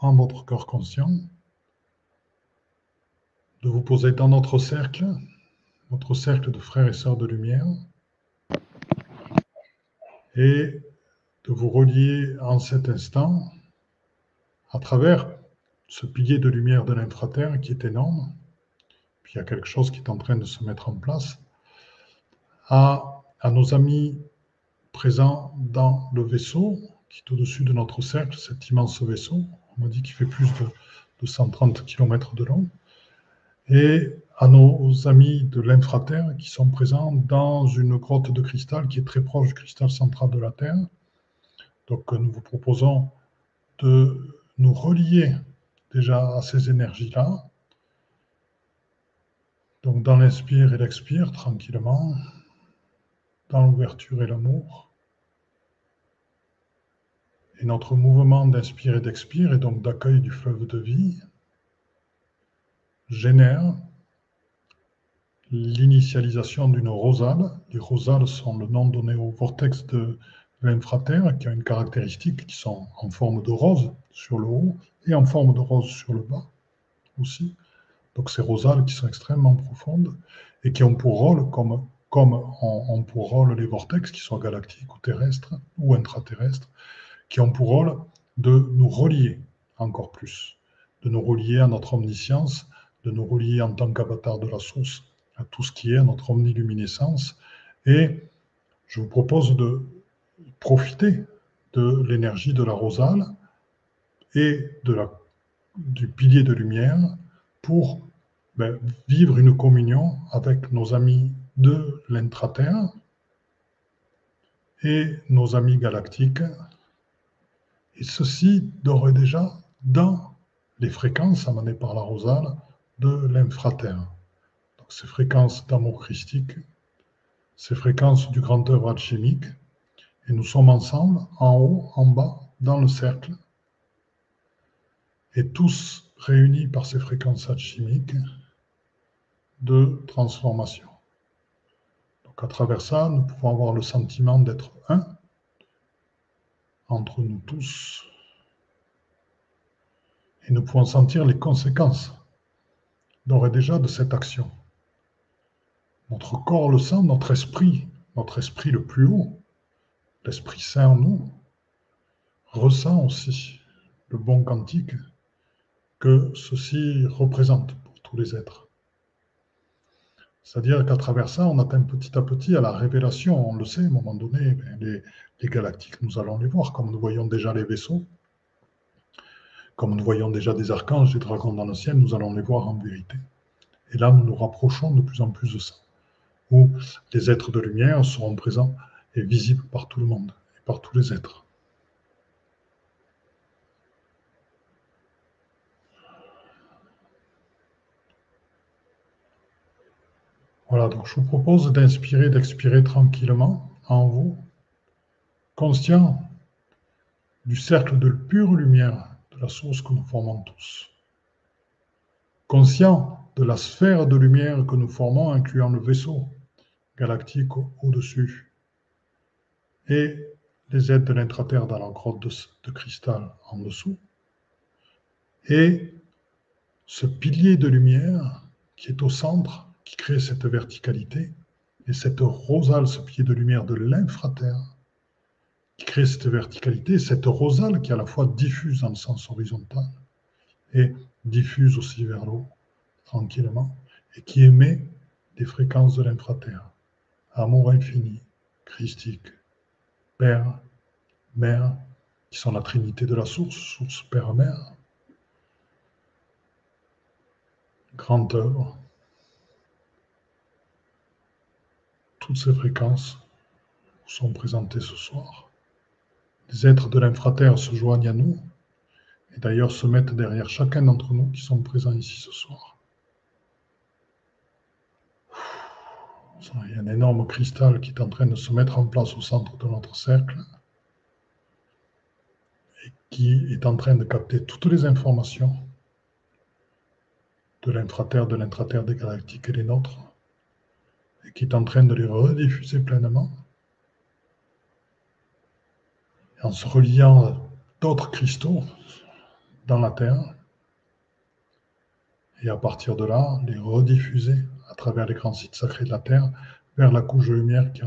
en votre corps conscient, de vous poser dans notre cercle, notre cercle de frères et sœurs de lumière, et de vous relier en cet instant à travers ce pilier de lumière de l'infraterre qui est énorme, puis il y a quelque chose qui est en train de se mettre en place, à, nos amis présents dans le vaisseau qui est au-dessus de notre cercle, cet immense vaisseau, on dit qu'il fait plus de, 130 km de long, et à nos amis de l'infraterre qui sont présents dans une grotte de cristal qui est très proche du cristal central de la Terre. Donc nous vous proposons de nous relier déjà à ces énergies-là. Donc dans l'inspire et l'expire, tranquillement, dans l'ouverture et l'amour. Et notre mouvement d'inspire et d'expire, et donc d'accueil du fleuve de vie, génère l'initialisation d'une rosale. Les rosales sont le nom donné au vortex de l'infraterre, qui a une caractéristique qui sont en forme de rose sur le haut et en forme de rose sur le bas aussi. Donc ces rosales qui sont extrêmement profondes et qui ont pour rôle, comme, comme ont pour rôle les vortex, qui soient galactiques ou terrestres ou intraterrestres, qui ont pour rôle de nous relier encore plus, de nous relier à notre omniscience, de nous relier en tant qu'avatar de la source à tout ce qui est notre omniluminescence. Et je vous propose de profiter de l'énergie de la rosale et de la, du pilier de lumière pour ben, vivre une communion avec nos amis de l'intraterre et nos amis galactiques et ceci d'ores et déjà dans les fréquences amenées par la rosale de l'infraterre. Donc ces fréquences d'amour christique, ces fréquences du grand œuvre alchimique, et nous sommes ensemble, en haut, en bas, dans le cercle, et tous réunis par ces fréquences alchimiques de transformation. Donc à travers ça, nous pouvons avoir le sentiment d'être un, entre nous tous. Et nous pouvons sentir les conséquences d'ores déjà de cette action. Notre corps le sent, notre esprit, notre esprit le plus haut, l'Esprit Saint en nous, ressent aussi le bon quantique que ceci représente pour tous les êtres. C'est-à-dire qu'à travers ça, on atteint petit à petit à la révélation. On le sait, à un moment donné, les galactiques, nous allons les voir, comme nous voyons déjà les vaisseaux, comme nous voyons déjà des archanges, des dragons dans le ciel, nous allons les voir en vérité. Et là, nous nous rapprochons de plus en plus de ça, où les êtres de lumière seront présents et visibles par tout le monde et par tous les êtres. Voilà, donc je vous propose d'inspirer, d'expirer tranquillement en vous, conscient du cercle de pure lumière la source que nous formons tous. Conscient de la sphère de lumière que nous formons, incluant le vaisseau galactique au-dessus, et les aides de l'intraterre dans la grotte de, cristal en dessous, et ce pilier de lumière qui est au centre, qui crée cette verticalité, et cette rosale, ce pilier de lumière de l'infraterre, qui crée cette verticalité, cette rosale qui à la fois diffuse dans le sens horizontal et diffuse aussi vers l'eau, tranquillement, et qui émet des fréquences de l'infraterre. Amour infini, christique, Père, Mère, qui sont la trinité de la source, source Père-Mère. Grande œuvre. Toutes ces fréquences sont présentées ce soir. Les êtres de l'infraterre se joignent à nous et d'ailleurs se mettent derrière chacun d'entre nous qui sont présents ici ce soir. Il y a un énorme cristal qui est en train de se mettre en place au centre de notre cercle et qui est en train de capter toutes les informations de l'intraterre, de l'intraterre des galactiques et des nôtres, et qui est en train de les rediffuser pleinement. En se reliant à d'autres cristaux dans la Terre, et à partir de là, les rediffuser à travers les grands sites sacrés de la Terre vers la couche de lumière qui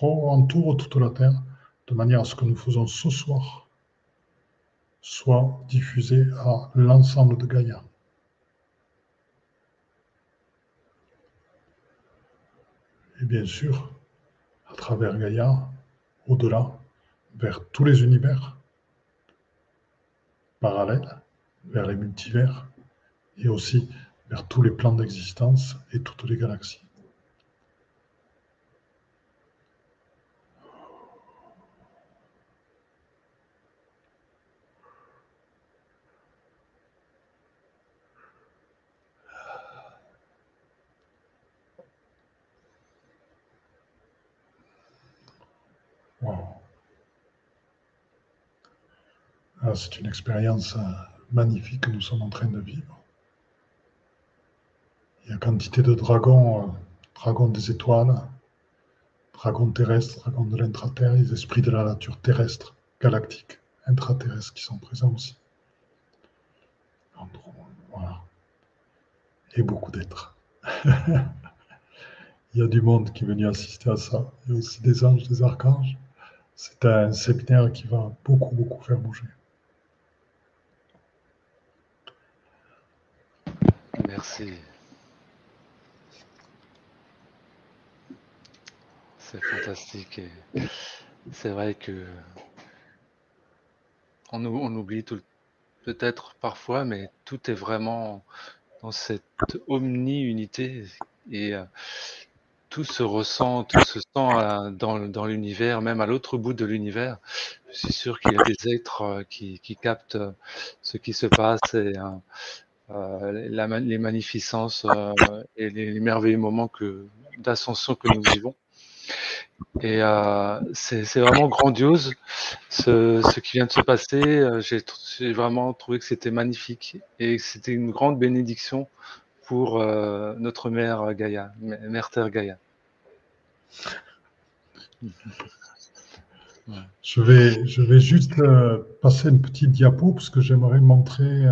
entoure toute la Terre, de manière à ce que nous faisons ce soir soit diffusé à l'ensemble de Gaïa. Et bien sûr, à travers Gaïa, au-delà, vers tous les univers parallèles, vers les multivers, et aussi vers tous les plans d'existence et toutes les galaxies. Ah, c'est une expérience euh, magnifique que nous sommes en train de vivre. Il y a quantité de dragons, euh, dragons des étoiles, dragons terrestres, dragons de l'intraterre, les esprits de la nature terrestre, galactique, intraterrestre qui sont présents aussi. Voilà. Et beaucoup d'êtres. Il y a du monde qui est venu assister à ça. Il y a aussi des anges, des archanges. C'est un séminaire qui va beaucoup, beaucoup faire bouger. Merci. C'est fantastique. c'est vrai que on, oublie tout, peut-être parfois, mais tout est vraiment dans cette omni-unité et euh, tout se ressent, tout se sent euh, dans, l'univers, même à l'autre bout de l'univers. Je suis sûr qu'il y a des êtres euh, qui, captent ce qui se passe et, les magnificences et les, merveilleux moments d'ascension que nous vivons. Et euh, c'est vraiment grandiose ce, qui vient de se passer. Euh, j'ai vraiment trouvé que c'était magnifique et que c'était une grande bénédiction pour euh, notre mère Gaïa, mère Terre Gaïa. Je vais, je vais juste passer une petite diapo parce que j'aimerais montrer.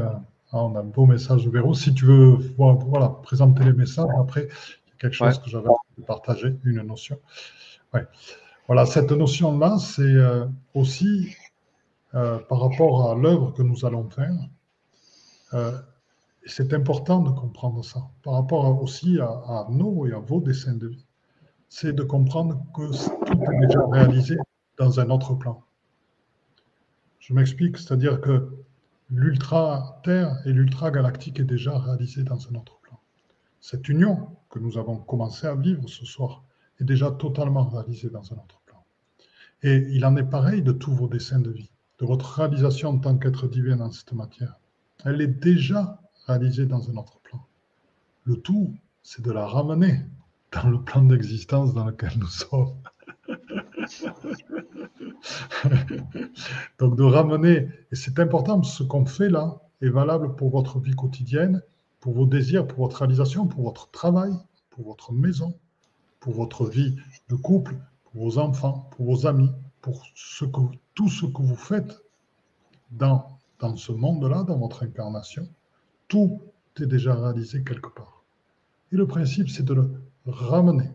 Ah, on a un beau message de Véro. Si tu veux voilà, présenter les messages, après, il y a quelque chose que j'avais partagé, une notion. Voilà, cette notion-là, c'est euh, aussi euh, par rapport à l'œuvre que nous allons faire. Euh, c'est important de comprendre ça. Par rapport aussi à, à, nos et à vos dessins de vie, c'est de comprendre que tout est déjà réalisé dans un autre plan. Je m'explique, c'est-à-dire que l'ultra-terre et l'ultra-galactique est déjà réalisé dans un autre plan. Cette union que nous avons commencé à vivre ce soir, est déjà totalement réalisé dans un autre plan. Et il en est pareil de tous vos dessins de vie, de votre réalisation en tant qu'être divin dans cette matière. Elle est déjà réalisée dans un autre plan. Le tout, c'est de la ramener dans le plan d'existence dans lequel nous sommes. Donc de ramener, et c'est important, ce qu'on fait là est valable pour votre vie quotidienne, pour vos désirs, pour votre réalisation, pour votre travail, pour votre maison, pour votre vie de couple, pour vos enfants, pour vos amis, pour tout ce que vous faites dans, dans ce monde-là, dans votre incarnation. Tout est déjà réalisé quelque part. Et le principe, c'est de le ramener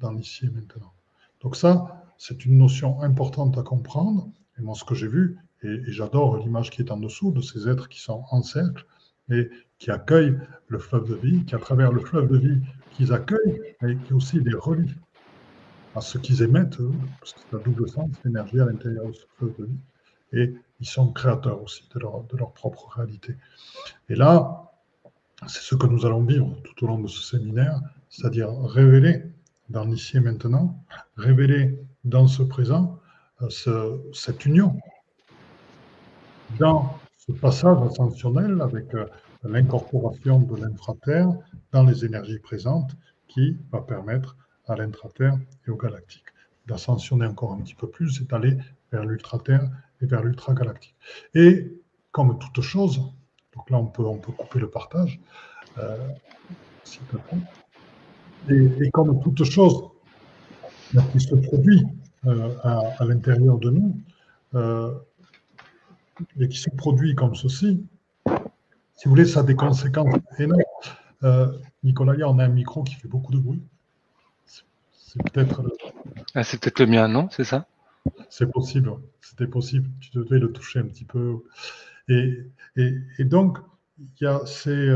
dans l'ici et maintenant. Donc ça, c'est une notion importante à comprendre. Et moi, ce que j'ai vu, et, j'adore l'image qui est en dessous de ces êtres qui sont en cercle et qui accueillent le fleuve de vie, qui à travers le fleuve de vie qu'ils accueillent, et qui aussi les relient à ce qu'ils émettent, parce que c'est un double sens, l'énergie à l'intérieur de ce fleuve de vie. Et ils sont créateurs aussi de leur, de leur propre réalité. Et là, c'est ce que nous allons vivre tout au long de ce séminaire, c'est-à-dire révéler dans l'ici et maintenant, révéler dans ce présent euh, cette union, dans ce passage ascensionnel avec euh, l'incorporation de l'intraterre dans les énergies présentes qui va permettre à l'intraterre et au galactique d'ascensionner encore un petit peu plus et d'aller vers l'ultraterre et vers l'ultragalactique. Et comme toute chose, donc là on peut, on peut couper le partage, euh, et, comme toute chose qui se produit euh, à, l'intérieur de nous, euh, et qui se produit comme ceci, si vous voulez, ça a des conséquences énormes. Euh, Nicolas, on a un micro qui fait beaucoup de bruit. C'est peut-être le... Ah, c'est peut-être le mien, non? C'est ça? C'est possible, c'était possible. Tu devais le toucher un petit peu. Et, et, donc, il y a ces,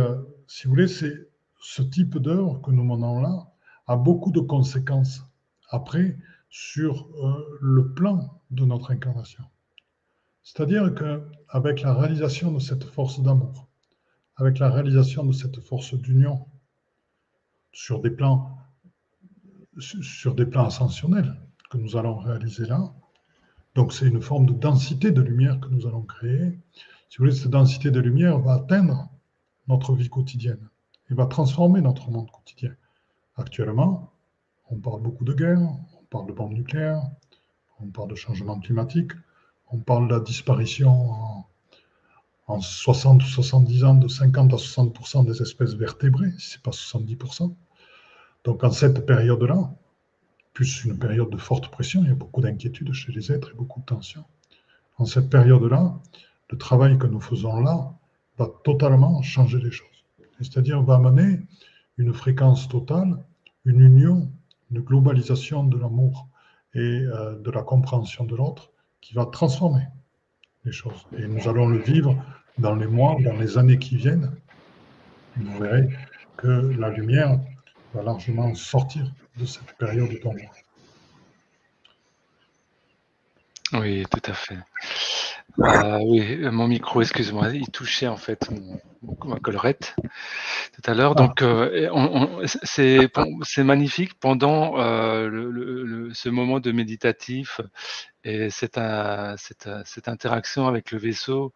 si vous voulez, c'est ce type d'œuvre que nous menons là a beaucoup de conséquences après sur euh, le plan de notre incarnation. C'est-à-dire qu'avec la réalisation de cette force d'amour, avec la réalisation de cette force d'union sur des plans sur des plans ascensionnels que nous allons réaliser là, donc c'est une forme de densité de lumière que nous allons créer. Si vous voulez, cette densité de lumière va atteindre notre vie quotidienne et va transformer notre monde quotidien. Actuellement, on parle beaucoup de guerre, on parle de bombes nucléaires, on parle de changement climatique, on parle de la disparition en, 60 ou 70 ans de 50 à 60% des espèces vertébrées, si ce n'est pas 70% Donc en cette période-là, plus une période de forte pression, il y a beaucoup d'inquiétudes chez les êtres et beaucoup de tensions. En cette période-là, le travail que nous faisons là va totalement changer les choses. C'est-à-dire, va amener une fréquence totale, une union, une globalisation de l'amour et euh, de la compréhension de l'autre qui va transformer les choses. Et nous allons le vivre dans les mois, dans les années qui viennent. Vous verrez que la lumière va largement sortir de cette période d'ombre. Oui, tout à fait. Ah oui, mon micro, excuse-moi, il touchait en fait ma collerette tout à l'heure. Ah. Donc, euh, c'est magnifique pendant euh, ce moment de méditatif et cette, cette, interaction avec le vaisseau.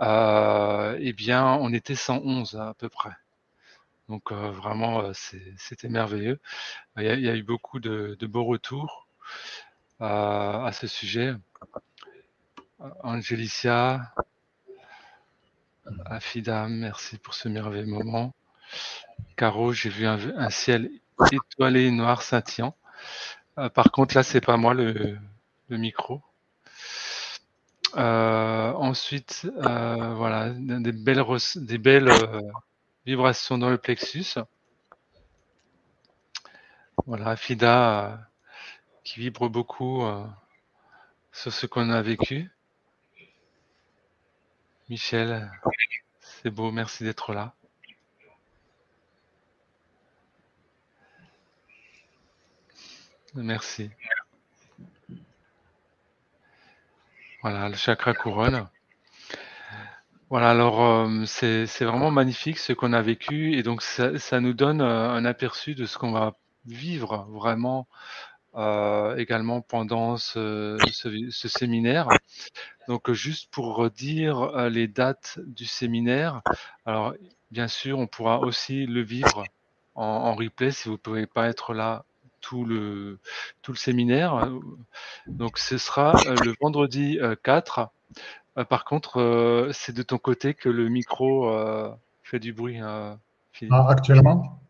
Euh, eh bien, on était 111 à peu près. Donc, vraiment, c'était merveilleux. Il y, a, eu beaucoup de, beaux retours à ce sujet. Angelicia, Afida, merci pour ce merveilleux moment. Caro, j'ai vu un, ciel étoilé noir scintillant. Euh, par contre, là, c'est pas moi le, micro. Euh, ensuite, euh, voilà, des belles, des belles vibrations dans le plexus. Voilà, Afida qui vibre beaucoup sur ce qu'on a vécu. Michel, c'est beau, merci d'être là. Merci. Voilà, le chakra couronne. Voilà, alors euh, c'est vraiment magnifique ce qu'on a vécu et donc ça, nous donne euh, un aperçu de ce qu'on va vivre vraiment euh, également pendant ce, séminaire. Donc juste pour redire euh, les dates du séminaire, alors bien sûr on pourra aussi le vivre en, replay si vous ne pouvez pas être là tout le tout le séminaire. Donc ce sera le vendredi 4. par contre, c'est de ton côté que le micro fait du bruit. ah, actuellement?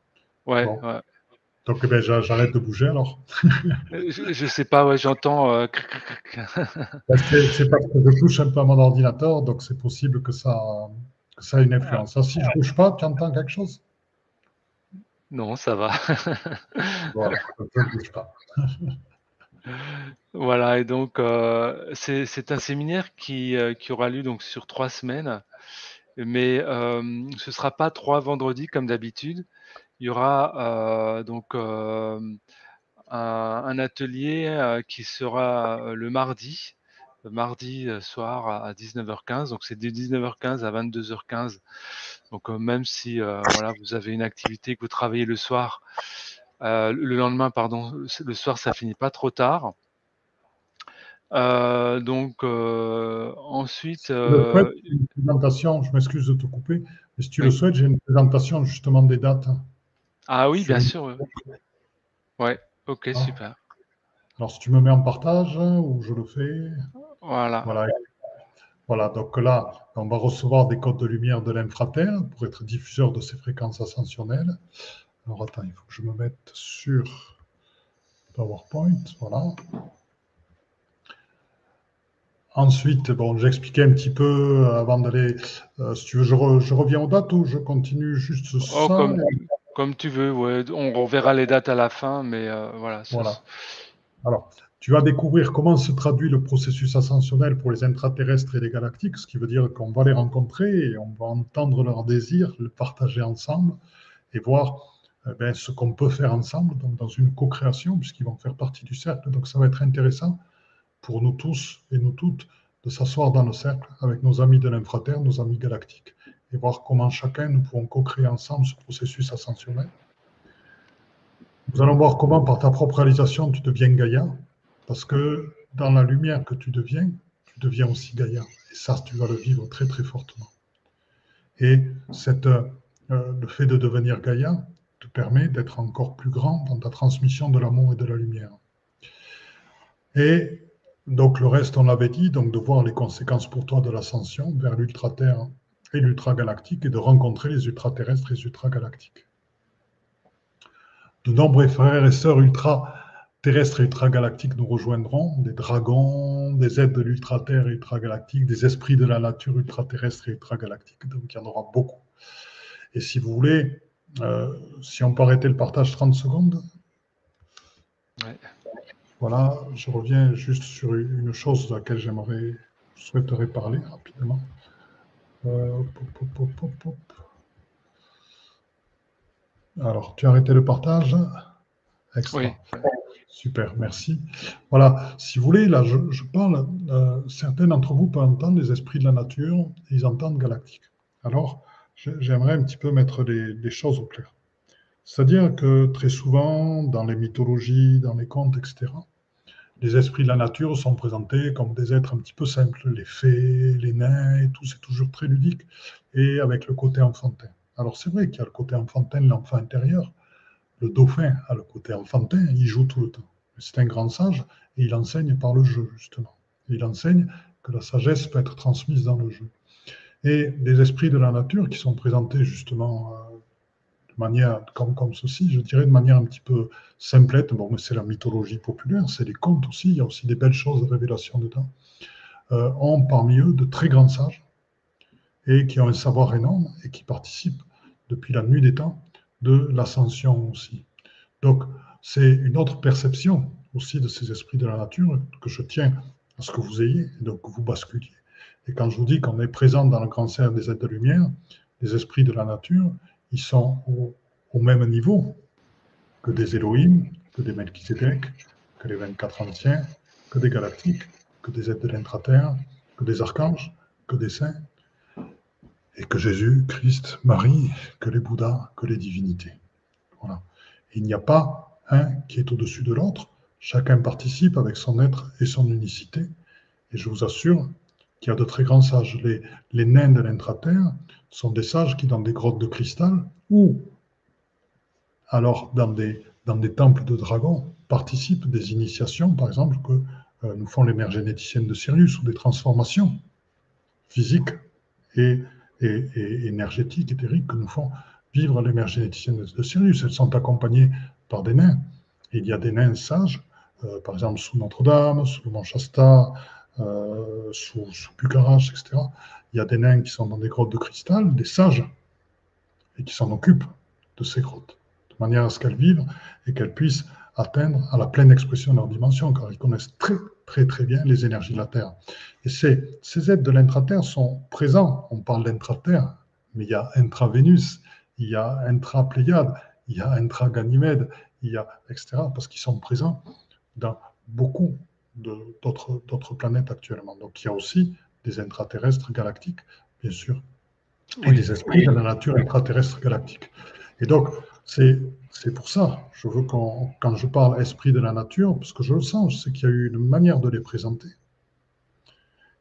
Ouais, ouais. Donc eh ben, j'arrête de bouger alors. je, ne sais pas, ouais, j'entends. Euh... c'est parce que je touche un peu à mon ordinateur, donc c'est possible que ça, que ça ait une influence. Ah, si je ne bouge pas, tu entends quelque chose? Non, ça va. voilà, je ne bouge pas. voilà, et donc euh, c'est un séminaire qui, euh, qui, aura lieu donc sur trois semaines, mais euh, ce ne sera pas trois vendredis comme d'habitude il y aura euh, donc euh, un, atelier euh, qui sera le mardi, le mardi soir à 19h15. Donc c'est de 19h15 à 22h15. Donc même si voilà, vous avez une activité que vous travaillez le soir, le lendemain, pardon, le soir, ça finit pas trop tard. donc ensuite. une présentation, je m'excuse de te couper, mais si tu le souhaites, j'ai une présentation justement des dates. Ah oui, bien sûr. Ouais, ok, ah. super. Alors, si tu me mets en partage ou je le fais. Voilà. Voilà. Voilà, donc là, on va recevoir des codes de lumière de l'infraterre pour être diffuseur de ces fréquences ascensionnelles. Alors, attends, il faut que je me mette sur PowerPoint. Voilà. Ensuite, bon, j'expliquais un petit peu avant d'aller. Euh, si tu veux, je, reviens aux dates ou je continue juste oh, ça comme tu veux, ouais. on reverra les dates à la fin, mais euh, voilà. Voilà. Alors, tu vas découvrir comment se traduit le processus ascensionnel pour les intraterrestres et les galactiques, ce qui veut dire qu'on va les rencontrer et on va entendre leurs désirs, le partager ensemble et voir eh ben, ce qu'on peut faire ensemble, donc dans une co-création, puisqu'ils vont faire partie du cercle. Donc ça va être intéressant pour nous tous et nous toutes de s'asseoir dans le cercle avec nos amis de l'infraterre, nos amis galactiques et voir comment chacun nous pouvons co-créer ensemble ce processus ascensionnel. Nous allons voir comment par ta propre réalisation tu deviens Gaïa, parce que dans la lumière que tu deviens, tu deviens aussi Gaïa. Et ça, tu vas le vivre très très fortement. Et cette, euh, le fait de devenir Gaïa te permet d'être encore plus grand dans ta transmission de l'amour et de la lumière. Et donc le reste, on l'avait dit, donc de voir les conséquences pour toi de l'ascension vers l'ultra-terre et l'ultra-galactique et de rencontrer les ultra-terrestres et les ultra-galactiques. De nombreux frères et sœurs ultra-terrestres et ultra-galactiques nous rejoindront, des dragons, des êtres de l'ultra-terre et ultra-galactique, des esprits de la nature ultra-terrestre et ultra-galactique. Donc il y en aura beaucoup. Et si vous voulez, euh, si on peut arrêter le partage 30 secondes. Voilà, je reviens juste sur une chose à laquelle j'aimerais, je souhaiterais parler rapidement. Euh, Alors, tu as arrêté le partage Oui. Super, merci. Voilà, si vous voulez, là, je, parle, euh, certains d'entre vous peuvent entendre les esprits de la nature, ils entendent galactique. Alors, j'aimerais un petit peu mettre les choses au clair. C'est-à-dire que très souvent, dans les mythologies, dans les contes, etc., les esprits de la nature sont présentés comme des êtres un petit peu simples, les fées, les nains et tout, c'est toujours très ludique, et avec le côté enfantin. Alors c'est vrai qu'il y a le côté enfantin l'enfant intérieur, le dauphin a le côté enfantin, il joue tout le temps. C'est un grand sage et il enseigne par le jeu, justement. Il enseigne que la sagesse peut être transmise dans le jeu. Et les esprits de la nature qui sont présentés justement manière comme, comme ceci, je dirais de manière un petit peu simplette. Bon, mais c'est la mythologie populaire, c'est les contes aussi, il y a aussi des belles choses de révélation dedans. Euh, ont parmi eux de très grands sages et qui ont un savoir énorme et qui participent depuis la nuit des temps de l'ascension aussi. Donc, c'est une autre perception aussi de ces esprits de la nature que je tiens à ce que vous ayez et donc que vous basculiez. Et quand je vous dis qu'on est présent dans le grand cercle des êtres de lumière, les esprits de la nature, ils sont au, même niveau que des Elohim, que des Melchizedek, que les 24 anciens, que des galactiques, que des êtres de l'intraterre, que des archanges, que des saints, et que Jésus, Christ, Marie, que les Bouddhas, que les divinités. Voilà. Il n'y a pas un qui est au-dessus de l'autre, chacun participe avec son être et son unicité, et je vous assure qu'il y a de très grands sages. Les, nains de l'intraterre sont des sages qui, dans des grottes de cristal ou alors dans des dans des temples de dragons participent des initiations, par exemple, que euh, nous font les mères généticiennes de Sirius, ou des transformations physiques et, énergétiques, éthériques, que nous font vivre les mères généticiennes de, Sirius. Elles sont accompagnées par des nains. il y a des nains sages, euh, par exemple sous Notre-Dame, sous le Mont Shasta, euh, sous, sous etc. Il y a des nains qui sont dans des grottes de cristal, des sages, et qui s'en occupent de ces grottes, de manière à ce qu'elles vivent et qu'elles puissent atteindre à la pleine expression de leur dimension, car ils connaissent très très très bien les énergies de la Terre. Et ces, ces êtres de l'intra-Terre sont présents. On parle d'intra-Terre, mais il y a intra-Vénus, il y a intra-Pléiade, il y a intra-Ganymède, il y a etc. Parce qu'ils sont présents dans beaucoup d'autres planètes actuellement. Donc il y a aussi des intraterrestres galactiques, bien sûr, et des esprits de la nature extraterrestre galactique. Et donc, c'est pour ça, je veux qu'on, quand je parle esprit de la nature, parce que je le sens, c'est qu'il y a eu une manière de les présenter.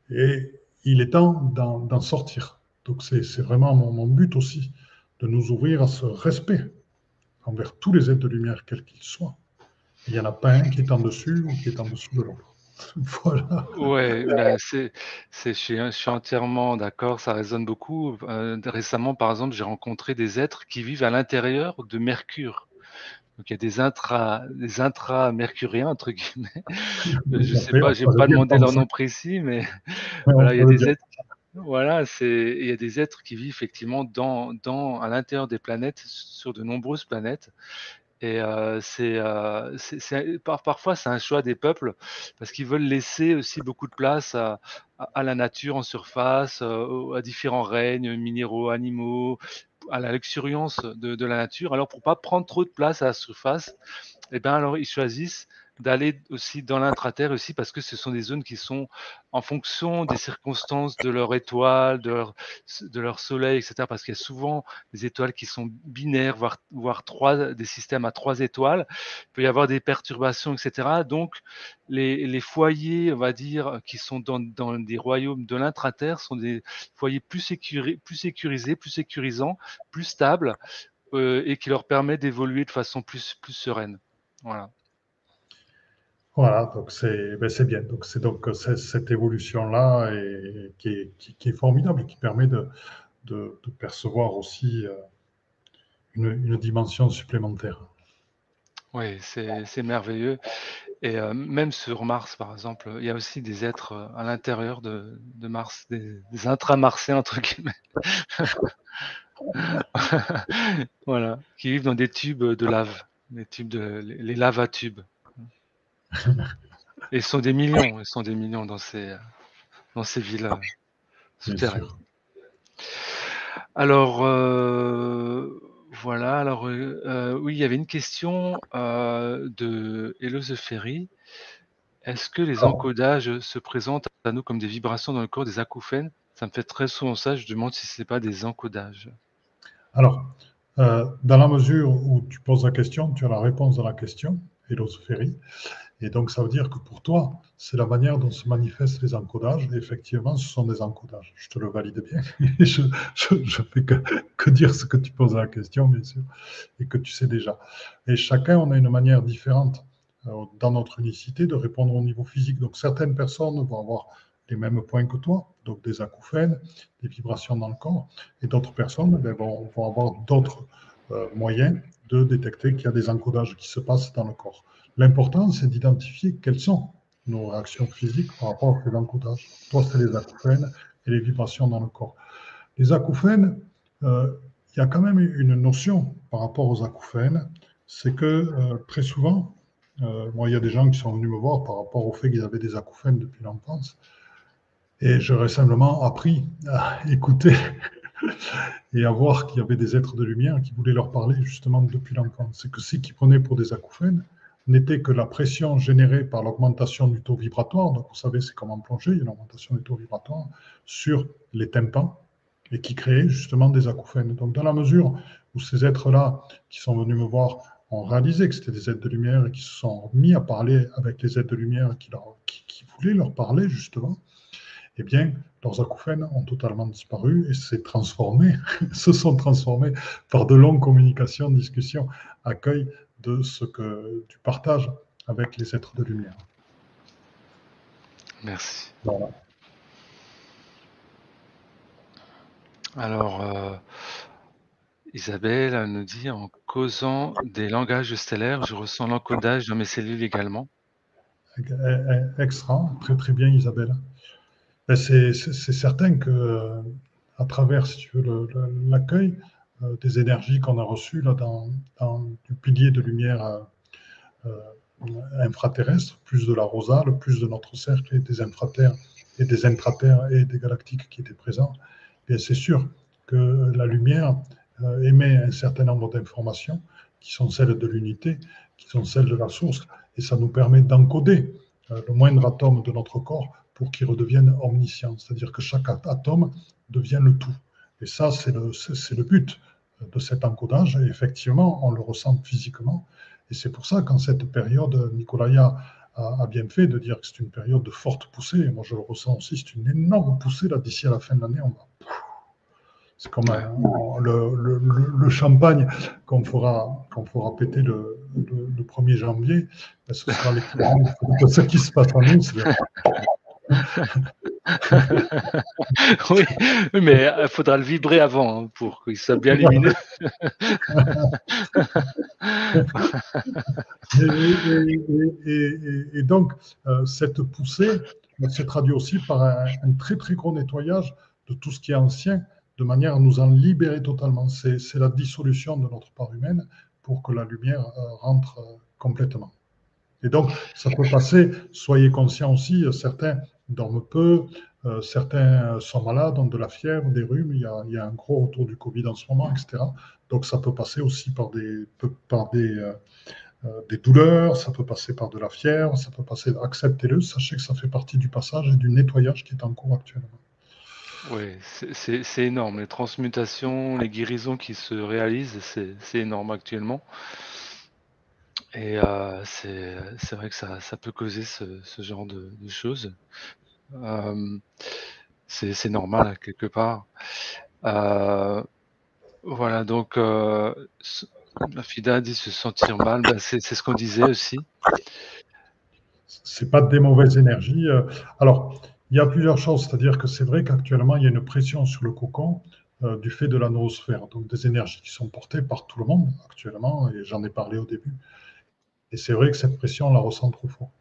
Et il est temps d'en sortir. Donc c'est vraiment mon, mon, but aussi, de nous ouvrir à ce respect envers tous les êtres de lumière, quels qu'ils soient. Il n'y en a pas un qui est en dessus ou qui est en dessous de l'autre. Voilà. Ouais, bah, c'est, c'est, je, suis, entièrement d'accord, ça résonne beaucoup. Euh, récemment, par exemple, j'ai rencontré des êtres qui vivent à l'intérieur de Mercure. Donc il y a des intra, des intra-mercuriens entre guillemets. je sais pas, j'ai pas demandé leur nom précis, mais voilà, il y a des êtres. Voilà, c'est, il y a des êtres qui vivent effectivement dans, dans, à l'intérieur des planètes, sur de nombreuses planètes, et c'est, parfois c'est un choix des peuples parce qu'ils veulent laisser aussi beaucoup de place à, la nature en surface, à différents règnes minéraux, animaux, à la luxuriance de, de, la nature. Alors pour pas prendre trop de place à la surface, eh ben alors ils choisissent d'aller aussi dans l'intraterre aussi parce que ce sont des zones qui sont en fonction des circonstances de leur étoile, de leur, de leur soleil, etc. Parce qu'il y a souvent des étoiles qui sont binaires, voire, voire trois, des systèmes à trois étoiles. Il peut y avoir des perturbations, etc. Donc, les, les foyers, on va dire, qui sont dans, dans des royaumes de l'intraterre sont des foyers plus, sécurisés, plus sécurisés, plus sécurisants, plus stables euh, et qui leur permettent d'évoluer de façon plus, plus sereine. Voilà. Voilà, donc c'est ben bien. Donc c'est donc cette évolution-là qui, est, qui, est formidable et qui permet de, percevoir aussi euh, une, dimension supplémentaire. Oui, c'est merveilleux. Et euh, même sur Mars, par exemple, il y a aussi des êtres euh, à l'intérieur de, Mars, des, des entre guillemets. voilà, qui vivent dans des tubes de lave, des tubes de, les lavatubes. Ils sont des millions, ils sont des millions dans ces, dans ces villes euh, souterraines. Alors, euh, voilà, alors euh, oui, il y avait une question de Hello the Ferry. Est-ce que les encodages se présentent à nous comme des vibrations dans le corps des acouphènes? Ça me fait très souvent ça, je demande si ce n'est pas des encodages. Alors, dans la mesure où tu poses la question, tu as la réponse à la question, Et donc, ça veut dire que pour toi, c'est la manière dont se manifestent les encodages. Et effectivement, ce sont des encodages. Je te le valide bien. je ne fais que, dire ce que tu poses la question, bien sûr, et que tu sais déjà. Et chacun, on a une manière différente euh, dans notre unicité de répondre au niveau physique. Donc, certaines personnes vont avoir les mêmes points que toi, donc des acouphènes, des vibrations dans le corps, et d'autres personnes ben, vont, avoir d'autres euh, moyens de détecter qu'il y a des encodages qui se passent dans le corps. L'important, c'est d'identifier quelles sont nos réactions physiques par rapport à l'encodage. Toi, c'est les acouphènes et les vibrations dans le corps. Les acouphènes, euh, il y a quand même une notion par rapport aux acouphènes, c'est que euh, très souvent, euh, moi, il y a des gens qui sont venus me voir par rapport au fait qu'ils avaient des acouphènes depuis l'enfance. Et j'aurais simplement appris à écouter et à voir qu'il y avait des êtres de lumière qui voulaient leur parler justement depuis l'enfance. C'est que ceux qui prenaient pour des acouphènes, n'était que la pression générée par l'augmentation du taux vibratoire. Donc, vous savez, c'est comme en plongée, il y a une augmentation du taux vibratoire sur les tympans et qui créait justement des acouphènes. Donc, dans la mesure où ces êtres-là qui sont venus me voir ont réalisé que c'était des êtres de lumière et qui se sont mis à parler avec les êtres de lumière qui, voulaient leur parler justement, eh bien, leurs acouphènes ont totalement disparu et s'est transformé, se sont transformés par de longues communications, discussions, accueils de ce que tu partages avec les êtres de lumière. Merci. Alors, euh, Isabelle nous dit en causant des langages stellaires, je ressens l'encodage dans mes cellules également. Extra, très très bien Isabelle. C'est certain que à travers, l'accueil euh, des énergies qu'on a reçues dans, du pilier de lumière euh, euh, infraterrestre, plus de la rosale, plus de notre cercle et des infraterres et des intraterres et des galactiques qui étaient présents, bien c'est sûr que la lumière émet un certain nombre d'informations qui sont celles de l'unité, qui sont celles de la source, et ça nous permet d'encoder le moindre atome de notre corps pour qu'il redevienne omniscient, c'est-à-dire que chaque atome devient le tout. Et ça, c'est le, le, but de cet encodage, et effectivement, on le ressent physiquement. Et c'est pour ça qu'en cette période, Nicolaya a, bien fait de dire que c'est une période de forte poussée. Et moi, je le ressens aussi, c'est une énorme poussée. Là, d'ici à la fin de l'année, on va c'est comme le, le, champagne qu'on fera, qu'on fera péter le, 1er janvier. Ce sera l'équivalent de ce qui se passe en nous. Oui, mais il faudra le vibrer avant hein, pour qu'il soit bien lumineux. et, donc, euh, cette poussée se traduit aussi par un, très très gros nettoyage de tout ce qui est ancien, de manière à nous en libérer totalement. C'est la dissolution de notre part humaine pour que la lumière euh, rentre euh, complètement. Et donc, ça peut passer, soyez conscients aussi, certains dorment peu, euh, certains sont malades, ont de la fièvre, des rhumes, il y, a, un gros retour du Covid en ce moment, etc. Donc ça peut passer aussi par des, par des, euh, euh, des douleurs, ça peut passer par de la fièvre, ça peut passer, acceptez-le, sachez que ça fait partie du passage et du nettoyage qui est en cours actuellement. Oui, c'est énorme. Les transmutations, les guérisons qui se réalisent, c'est énorme actuellement. Et c'est vrai que ça, peut causer ce, genre de, choses. C'est normal, quelque part. Voilà, donc la FIDA dit se sentir mal, ben, c'est ce qu'on disait aussi. C'est pas des mauvaises énergies. Alors, il y a plusieurs choses, c'est-à-dire que c'est vrai qu'actuellement, il y a une pression sur le cocon euh, du fait de la noosphère, donc des énergies qui sont portées par tout le monde actuellement, et j'en ai parlé au début. Et c'est vrai que cette pression, on la ressent trop fort.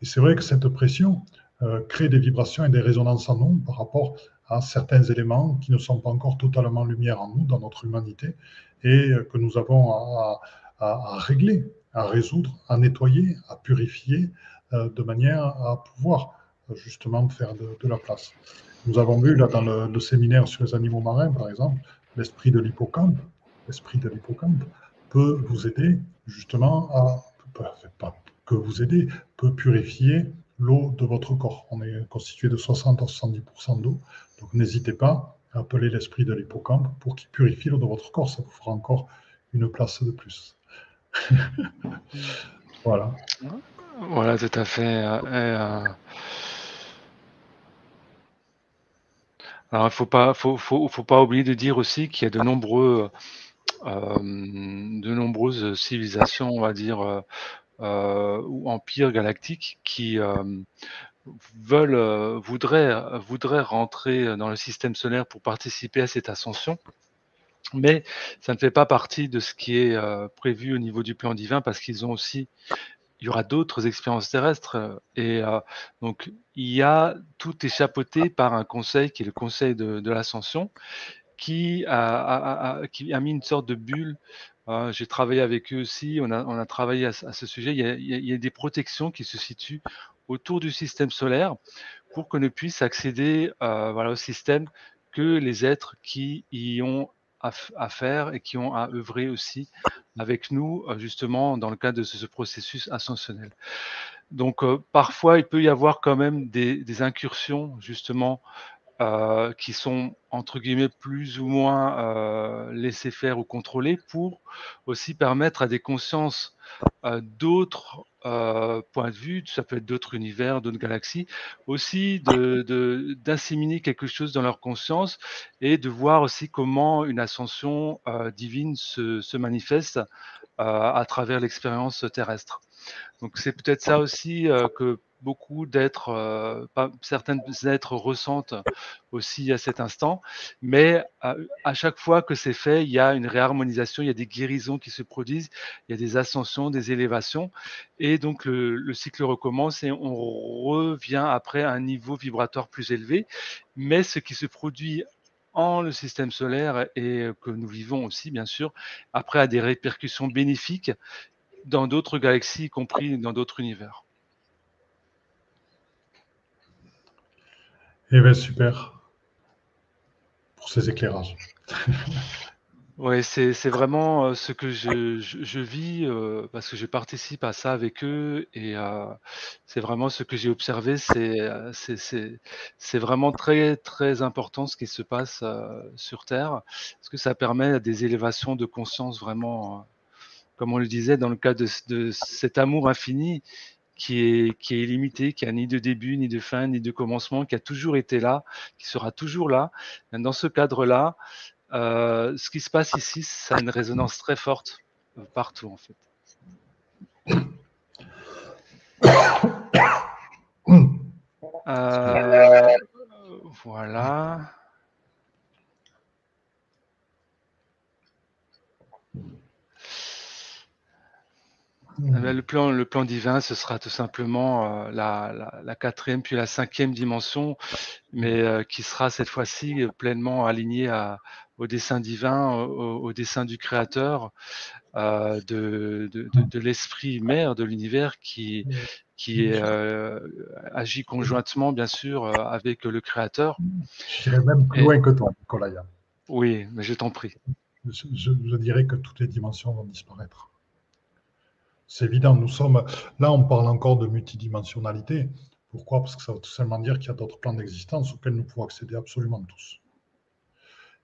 Et c'est vrai que cette pression euh, crée des vibrations et des résonances en nous par rapport à certains éléments qui ne sont pas encore totalement lumière en nous, dans notre humanité, et euh, que nous avons à, régler, à résoudre, à nettoyer, à purifier, de manière à pouvoir justement faire de, la place. Nous avons vu là dans le, séminaire sur les animaux marins, par exemple, l'esprit de l'hippocampe, l'esprit de l'hippocampe peut vous aider justement à pas que vous aider, peut purifier l'eau de votre corps. On est constitué de 60 à 70% d'eau, donc n'hésitez pas à appeler l'esprit de l'hippocampe pour qu'il purifie l'eau de votre corps, ça vous fera encore une place de plus. voilà. Voilà, tout à fait. Euh, alors, il faut pas, faut, faut, faut, pas oublier de dire aussi qu'il y a de nombreux euh, de nombreuses civilisations, on va dire, euh, euh, ou empires galactiques qui veulent, voudraient, voudraient rentrer dans le système solaire pour participer à cette ascension. Mais ça ne fait pas partie de ce qui est prévu au niveau du plan divin parce qu'ils ont aussi il y aura d'autres expériences terrestres et donc il y a tout échapeauté par un conseil qui est le conseil de, de l'ascension qui a, qui a mis une sorte de bulle. Euh, j'ai travaillé avec eux aussi, on a, on a travaillé à, ce sujet. Il y, a, il y, a, des protections qui se situent autour du système solaire pour qu'on ne puisse accéder euh, voilà, au système que les êtres qui y ont à, faire et qui ont à œuvrer aussi avec nous, euh, justement, dans le cadre de ce, processus ascensionnel. Donc, parfois, il peut y avoir quand même des incursions, justement, euh, qui sont entre guillemets plus ou moins euh, laissés faire ou contrôlés pour aussi permettre à des consciences euh, d'autres points de vue, ça peut être d'autres univers, d'autres galaxies, aussi d'assiminer de, quelque chose dans leur conscience et de voir aussi comment une ascension divine se, manifeste à travers l'expérience terrestre. Donc c'est peut-être ça aussi que beaucoup d'êtres, euh, certains êtres ressentent aussi à cet instant, mais à, chaque fois que c'est fait, il y a une réharmonisation, il y a des guérisons qui se produisent, il y a des ascensions, des élévations, et donc le cycle recommence et on revient après à un niveau vibratoire plus élevé, mais ce qui se produit en le système solaire et que nous vivons aussi, bien sûr, après a des répercussions bénéfiques dans d'autres galaxies, y compris dans d'autres univers. Eh bien, super pour ces éclairages. oui, c'est vraiment euh, ce que je, je, vis euh, parce que je participe à ça avec eux et euh, c'est vraiment ce que j'ai observé. C'est vraiment très très important ce qui se passe sur Terre parce que ça permet des élévations de conscience vraiment, comme on le disait, dans le cas de, de cet amour infini qui est, qui illimité, qui a ni de début, ni de fin, ni de commencement, qui a toujours été là, qui sera toujours là. Dans ce cadre-là, euh, ce qui se passe ici, ça a une résonance très forte euh, partout en fait. Euh, voilà. Le plan, le plan divin, ce sera tout simplement euh, la, la, la, quatrième puis la cinquième dimension, mais euh, qui sera cette fois-ci pleinement alignée à, au dessin divin, au, au dessin du Créateur, euh, de, de, de, de l'esprit mère de l'univers qui, qui est, euh, agit conjointement, bien sûr, euh, avec le Créateur. J'irai même plus Et, loin que toi, Nicolas. Oui, mais je t'en prie. Je, je, je dirais que toutes les dimensions vont disparaître. C'est évident, nous sommes. Là, on parle encore de multidimensionnalité. Pourquoi? Parce que ça veut tout simplement dire qu'il y a d'autres plans d'existence auxquels nous pouvons accéder absolument tous.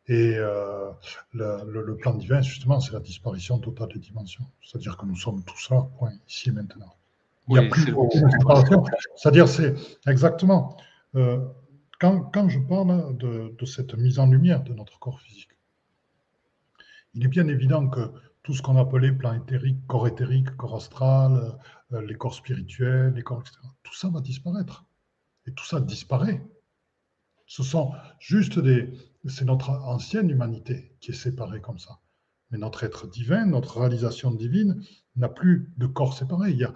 Et euh, le, le, le, plan divin, justement, c'est la disparition totale des dimensions. C'est-à-dire que nous sommes tous là, point, ici et maintenant. Il n'y a plus aucune séparation. C'est-à-dire, c'est exactement. Euh, quand, quand, je parle de, de cette mise en lumière de notre corps physique, il est bien évident que tout ce qu'on appelait plan éthérique, corps éthérique, corps astral, euh, les corps spirituels, les corps, etc. Tout ça va disparaître. Et tout ça disparaît. Ce sont juste des. C'est notre ancienne humanité qui est séparée comme ça. Mais notre être divin, notre réalisation divine n'a plus de corps séparé. Il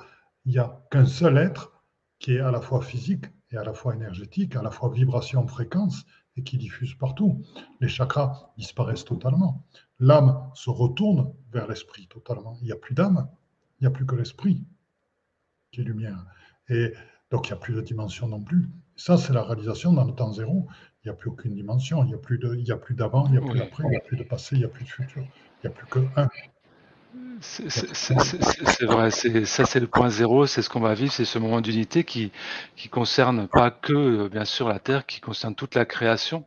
n'y a, a qu'un seul être qui est à la fois physique et à la fois énergétique, à la fois vibration, fréquence, et qui diffuse partout. Les chakras disparaissent totalement. L'âme se retourne vers l'esprit totalement. Il n'y a plus d'âme, il n'y a plus que l'esprit qui est lumière. Et donc, il n'y a plus de dimension non plus. Ça, c'est la réalisation dans le temps zéro. Il n'y a plus aucune dimension. Il n'y a plus d'avant, il n'y a plus d'après, il n'y a plus de passé, il n'y a plus de futur. Il n'y a plus que un. C'est vrai, ça c'est le point zéro, c'est ce qu'on va vivre, c'est ce moment d'unité qui, qui concerne pas que bien sûr la Terre, qui concerne toute la création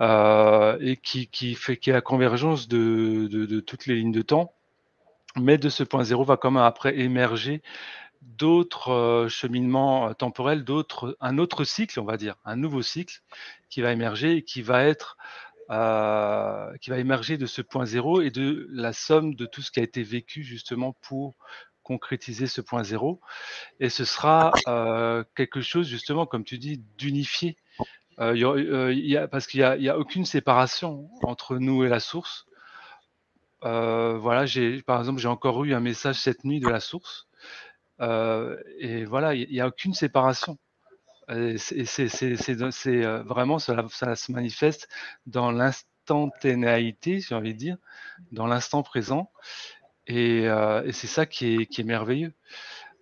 euh, et qui, qui fait qui est la convergence de, de, de, toutes les lignes de temps. Mais de ce point zéro va quand même après émerger d'autres euh, cheminements temporels, d'autres, un autre cycle, on va dire, un nouveau cycle qui va émerger et qui va être euh, qui va émerger de ce point zéro et de la somme de tout ce qui a été vécu justement pour concrétiser ce point zéro. Et ce sera euh, quelque chose justement, comme tu dis, d'unifié. Euh, parce qu'il n'y a, a, aucune séparation entre nous et la source. Voilà, j'ai par exemple, j'ai encore eu un message cette nuit de la source. et voilà, il n'y a aucune séparation. C'est euh, vraiment, ça se manifeste dans l'instantanéité, j'ai envie de dire, dans l'instant présent. Et, euh, c'est ça qui est, merveilleux.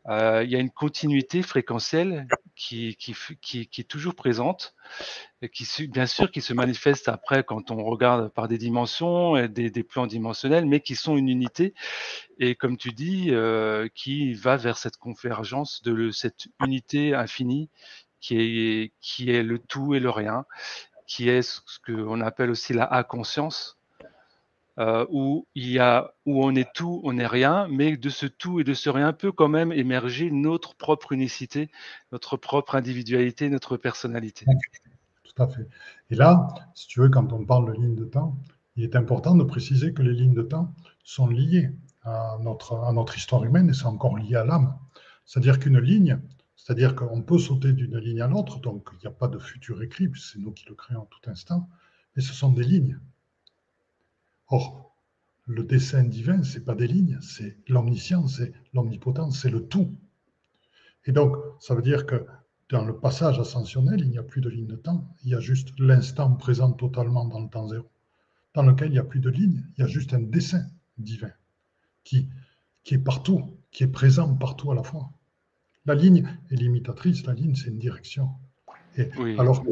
Euh, il y a une continuité fréquentielle qui, est toujours présente, qui bien sûr qui se manifeste après quand on regarde par des dimensions et des, plans dimensionnels, mais qui sont une unité et comme tu dis, qui va vers cette convergence de cette unité infinie qui est, qui est le tout et le rien, qui est ce qu'on appelle aussi la A-conscience, euh, où, où on est tout, on n'est rien, mais de ce tout et de ce rien peut quand même émerger notre propre unicité, notre propre individualité, notre personnalité. Tout à fait. Et là, si tu veux, quand on parle de ligne de temps, il est important de préciser que les lignes de temps sont liées à notre, à notre histoire humaine et c'est encore lié à l'âme. C'est-à-dire qu'une ligne, c'est-à-dire qu'on peut sauter d'une ligne à l'autre, donc il n'y a pas de futur écrit, c'est nous qui le créons en tout instant, mais ce sont des lignes. Or, le dessin divin, ce n'est pas des lignes, c'est l'omniscience, c'est l'omnipotence, c'est le tout. Et donc, ça veut dire que dans le passage ascensionnel, il n'y a plus de ligne de temps, il y a juste l'instant présent totalement dans le temps zéro, dans lequel il n'y a plus de ligne, il y a juste un dessin divin qui, qui est partout, qui est présent partout à la fois. La ligne est limitatrice, la ligne c'est une direction. Et alors, que,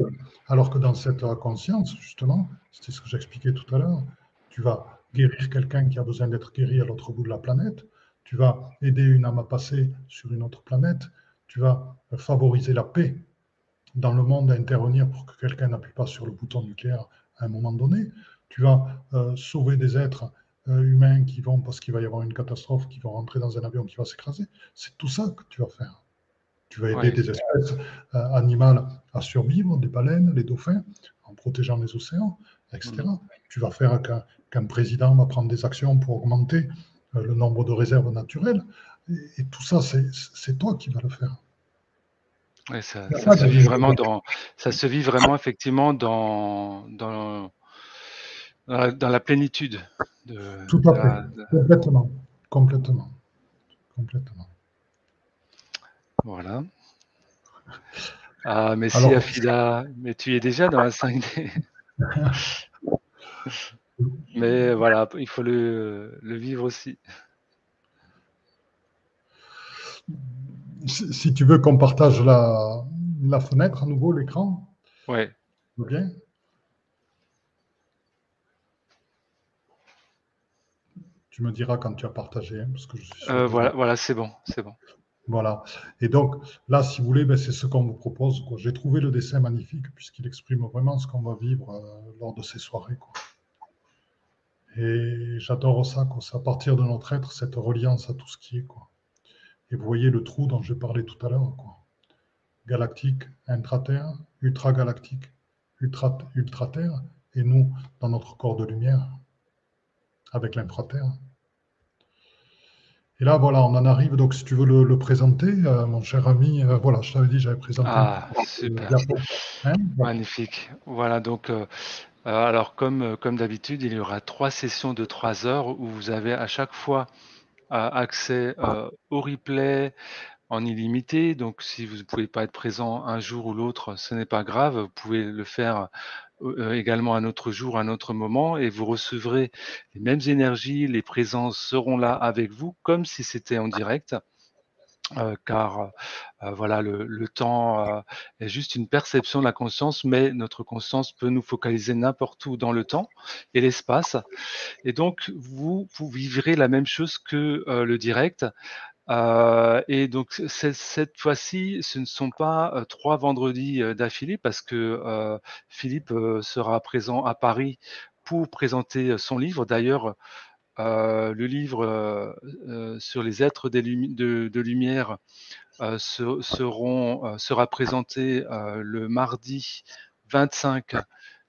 alors que dans cette conscience, justement, c'était ce que j'expliquais tout à l'heure, tu vas guérir quelqu'un qui a besoin d'être guéri à l'autre bout de la planète, tu vas aider une âme à passer sur une autre planète, tu vas favoriser la paix dans le monde, à intervenir pour que quelqu'un n'appuie pas sur le bouton nucléaire à un moment donné, tu vas euh, sauver des êtres euh, humains qui vont, parce qu'il va y avoir une catastrophe, qui vont rentrer dans un avion qui va s'écraser. C'est tout ça que tu vas faire. Tu vas aider des espèces euh, animales à survivre, des baleines, les dauphins, en protégeant les océans, etc. Mm. Tu vas faire qu'un président va prendre des actions pour augmenter euh, le nombre de réserves naturelles. Et, tout ça, c'est toi qui vas le faire. ça, se vit vraiment dans, ça se vit vraiment effectivement dans, dans, dans, la, plénitude. De, tout à fait, complètement, complètement, complètement. Voilà. Ah, merci Afida, mais tu es déjà dans la 5D. Mais voilà, il faut le, vivre aussi. Si, tu veux qu'on partage la, fenêtre à nouveau, l'écran. Ouais. Bien? Tu me diras quand tu as partagé. Hein, parce que euh, voilà, voilà c'est bon, c'est bon. Voilà. Et donc, là, si vous voulez, ben, c'est ce qu'on vous propose. J'ai trouvé le dessin magnifique puisqu'il exprime vraiment ce qu'on va vivre euh, lors de ces soirées. Et j'adore ça. C'est à partir de notre être, cette reliance à tout ce qui est. Quoi. Et vous voyez le trou dont j'ai parlé tout à l'heure. Galactique, intraterre, ultra-galactique, ultra-terre, et nous, dans notre corps de lumière, avec l'infraterre. Et là, voilà, on en arrive. Donc, si tu veux le, présenter, euh, mon cher ami, euh, voilà, je t'avais dit, j'avais présenté. Ah, super. Hein, Magnifique. Voilà, donc, euh, alors, comme, comme d'habitude, il y aura trois sessions de trois heures où vous avez à chaque fois accès au replay en illimité. Donc, si vous ne pouvez pas être présent un jour ou l'autre, ce n'est pas grave. Vous pouvez le faire également un autre jour, un autre moment, et vous recevrez les mêmes énergies, les présences seront là avec vous, comme si c'était en direct. Euh, car euh, voilà le, temps est juste une perception de la conscience, mais notre conscience peut nous focaliser n'importe où dans le temps et l'espace. Et donc vous vivrez la même chose que le direct, euh, et donc cette fois-ci, ce ne sont pas euh, trois vendredis euh, d'affilée parce que Philippe sera présent à Paris pour présenter son livre. D'ailleurs, le livre sur les êtres de, de, lumière seront, sera présenté le mardi 25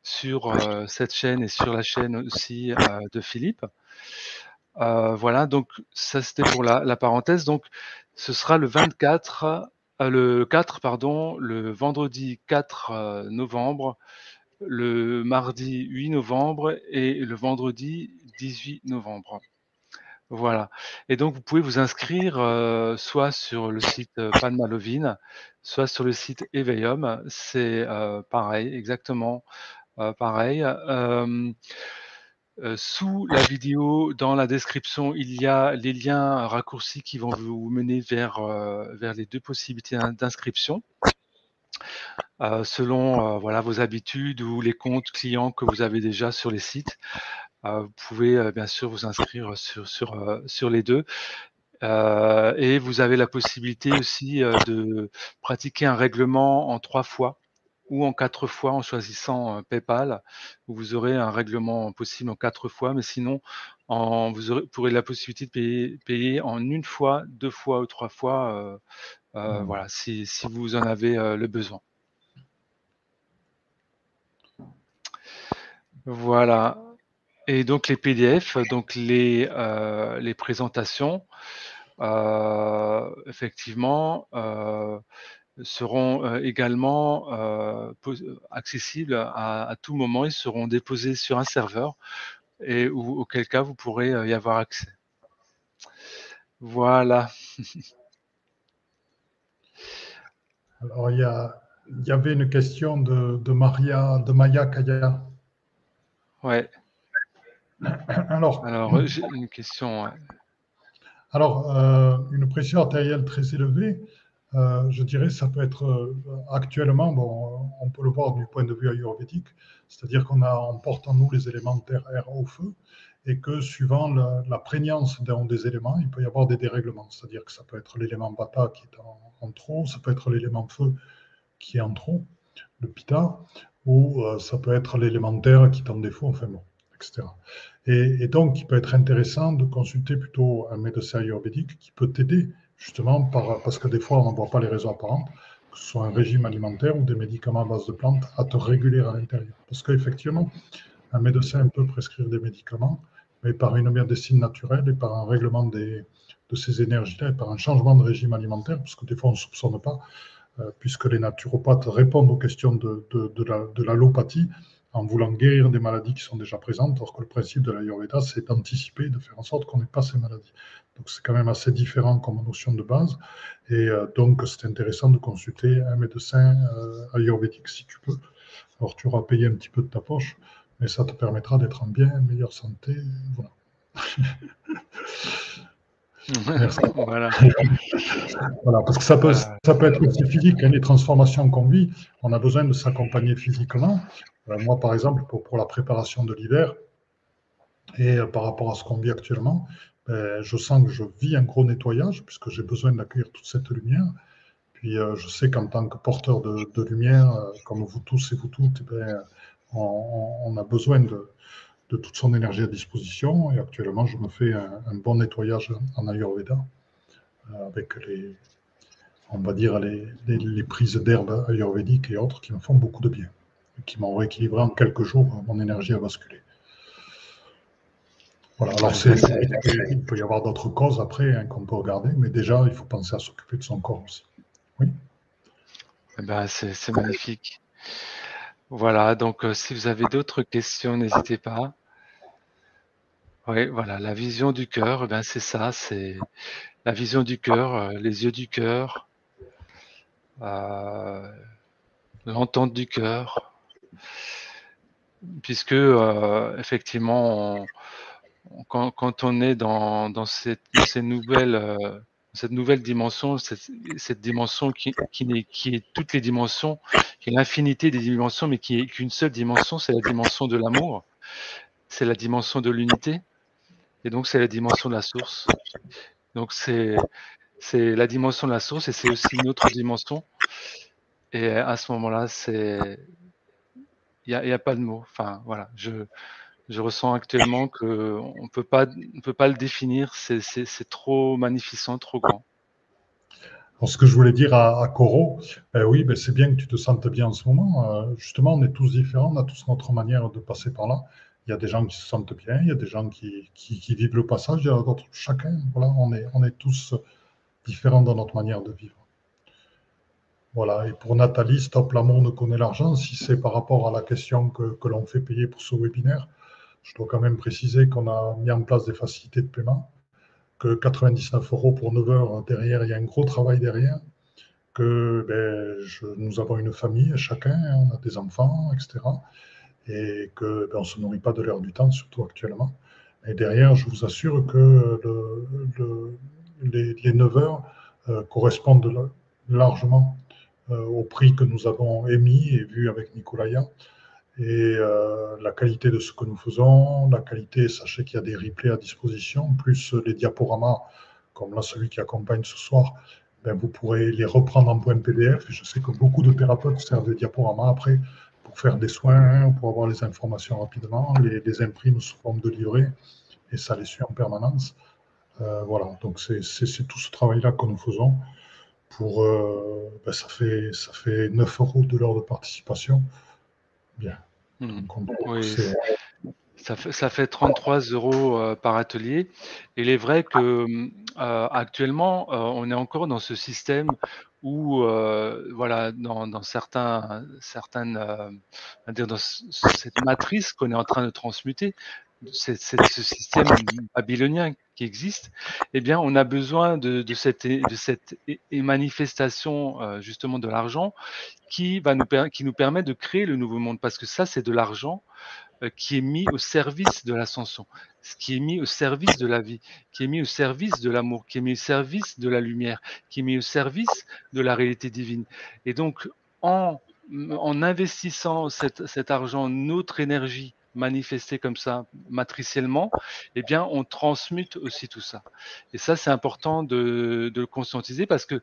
sur cette chaîne et sur la chaîne aussi de Philippe. Euh, voilà, donc ça c'était pour la, parenthèse. Donc ce sera le 24, euh, le 4, pardon, le vendredi 4 euh, novembre, le mardi 8 novembre et le vendredi 18 novembre. Voilà. Et donc vous pouvez vous inscrire soit sur le site Panmalovine, soit sur le site Eveium. C'est pareil, exactement pareil. Euh, sous la vidéo, dans la description, il y a les liens raccourcis qui vont vous mener vers, euh, vers les deux possibilités d'inscription. Euh, selon voilà, vos habitudes ou les comptes clients que vous avez déjà sur les sites. vous pouvez bien sûr vous inscrire sur, sur, sur les deux. et vous avez la possibilité aussi de pratiquer un règlement en trois fois ou en quatre fois en choisissant PayPal, où vous aurez un règlement possible en quatre fois, mais sinon, en, vous aurez, la possibilité de payer, payer, en une fois, deux fois ou trois fois, euh, euh, mmh. voilà, si, si, vous en avez euh, le besoin. Voilà. Et donc les PDF, donc les, les présentations, effectivement, seront euh, également euh, accessibles à, tout moment. Ils seront déposés sur un serveur et auquel cas vous pourrez euh, y avoir accès. Voilà. Alors il y, avait une question de, Maria, de Maya Kaya. Ouais. Alors, alors j'ai une question. Alors, une pression artérielle très élevée, euh, je dirais ça peut être euh, actuellement, bon, on peut le voir du point de vue ayurvédique, c'est-à-dire qu'on on porte en nous les éléments terre, air, au feu, et que suivant la, prégnance des éléments, il peut y avoir des dérèglements. C'est-à-dire que ça peut être l'élément bata qui est en, trop, ça peut être l'élément feu qui est en trop, le pita, ou euh, ça peut être l'élément terre qui est en défaut, enfin bon, etc. Et, et, donc, il peut être intéressant de consulter plutôt un médecin ayurvédique qui peut t'aider justement parce que des fois, on n'en voit pas les raisons apparentes, que ce soit un régime alimentaire ou des médicaments à base de plantes, à te réguler à l'intérieur. Parce qu'effectivement, un médecin peut prescrire des médicaments, mais par une médecine naturelle et par un règlement de ces énergies-là et par un changement de régime alimentaire, parce que des fois, on ne soupçonne pas, euh, puisque les naturopathes répondent aux questions de l'allopathie en voulant guérir des maladies qui sont déjà présentes, alors que le principe de l'Ayurveda, c'est d'anticiper, de faire en sorte qu'on n'ait pas ces maladies. Donc c'est quand même assez différent comme notion de base. Et euh, donc c'est intéressant de consulter un médecin euh, ayurvédique si tu peux. Alors tu auras payé un petit peu de ta poche, mais ça te permettra d'être en bien, meilleure santé. Voilà. voilà. voilà. parce que ça peut, être aussi physique. Hein, les transformations qu'on vit, on a besoin de s'accompagner physiquement. Euh, moi, par exemple, pour, la préparation de l'hiver, et par rapport à ce qu'on vit actuellement, ben, je sens que je vis un gros nettoyage puisque j'ai besoin d'accueillir toute cette lumière. Puis euh, je sais qu'en tant que porteur de, lumière, euh, comme vous tous et vous toutes, eh ben, on, a besoin de, toute son énergie à disposition. Et actuellement, je me fais un, bon nettoyage en Ayurveda euh, avec les, on va dire, les, les prises d'herbe ayurvédiques et autres qui me font beaucoup de bien et qui m'ont rééquilibré en quelques jours mon énergie à basculer. Voilà, alors il peut y avoir d'autres causes après hein, qu'on peut regarder, mais déjà, il faut penser à s'occuper de son corps aussi. Oui? Eh ben, c'est magnifique. Voilà, donc euh, si vous avez d'autres questions, n'hésitez pas. Oui, voilà, la vision du cœur, ben, c'est ça, c'est la vision du cœur, euh, les yeux du cœur, euh, l'entente du cœur, puisque effectivement, quand, on est dans, ces nouvelles, cette nouvelle dimension, cette, dimension qui, est, toutes les dimensions, qui est l'infinité des dimensions, mais qui est qu'une seule dimension, c'est la dimension de l'amour, c'est la dimension de l'unité, et donc c'est la dimension de la source. Donc c'est c'est la dimension de la source et c'est aussi une autre dimension. Et à ce moment-là, c'est il n'y a, a, pas de mots. Enfin voilà, je je ressens actuellement qu'on ne peut pas, le définir, c'est trop magnificent, trop grand. Alors, ce que je voulais dire à, Coro, ben oui, ben c'est bien que tu te sentes bien en ce moment. Euh, justement, on est tous différents, on a tous notre manière de passer par là. Il y a des gens qui se sentent bien, il y a des gens qui, vivent le passage, il y a d'autres, chacun, voilà, on est, tous différents dans notre manière de vivre. Voilà, et pour Nathalie, Stop l'amour ne connaît l'argent, si c'est par rapport à la question que, que l'on fait payer pour ce webinaire, je dois quand même préciser qu'on a mis en place des facilités de paiement, que 99 euros pour 9 heures derrière, il y a un gros travail derrière, que ben, nous avons une famille chacun, on a des enfants, etc. Et qu'on ben, ne se nourrit pas de l'heure du temps, surtout actuellement. Et derrière, je vous assure que les, 9 heures euh, correspondent largement euh, au prix que nous avons émis et vu avec Nicolaya et euh, la qualité de ce que nous faisons, la qualité, sachez qu'il y a des replays à disposition, plus les diaporamas comme là celui qui accompagne ce soir, ben, vous pourrez les reprendre en point PDF. je sais que beaucoup de thérapeutes servent des diaporamas après pour faire des soins, pour avoir les informations rapidement. Les, les impriment sous forme de livret et ça les suit en permanence. Euh, voilà, donc c'est tout ce travail-là que nous faisons. Pour, euh, ben, ça, fait, ça fait 9 euros de l'heure de participation. Bien. Hmm. Ça fait, ça fait 33 euros euh, par atelier. il est vrai que actuellement, on est encore dans ce système où, voilà, dans, dans certains, certaines, dire dans cette matrice qu'on est en train de transmuter, c'est ce système babylonien qui existe, eh bien, on a besoin de, cette, manifestation euh, justement de l'argent qui va nous, qui nous permet de créer le nouveau monde, parce que ça, c'est de l'argent euh, qui est mis au service de l'ascension, qui est mis au service de la vie, qui est mis au service de l'amour, qui est mis au service de la lumière, qui est mis au service de la réalité divine. Et donc, en investissant cet argent, notre énergie, manifester comme ça matriciellement, eh bien, on transmute aussi tout ça. Et ça, c'est important de, le conscientiser parce que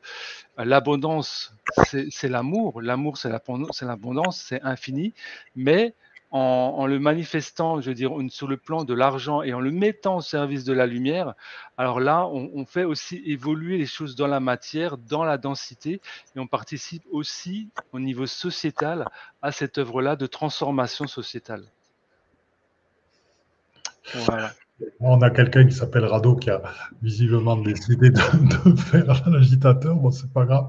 l'abondance, c'est l'amour. L'amour, c'est l'abondance, c'est infini. Mais en, le manifestant, je veux dire, sur le plan de l'argent et en le mettant au service de la lumière, alors là, on, on, fait aussi évoluer les choses dans la matière, dans la densité, et on participe aussi au niveau sociétal à cette œuvre-là de transformation sociétale. On a quelqu'un qui s'appelle Rado qui a visiblement décidé de, faire l'agitateur. Bon, c'est pas grave.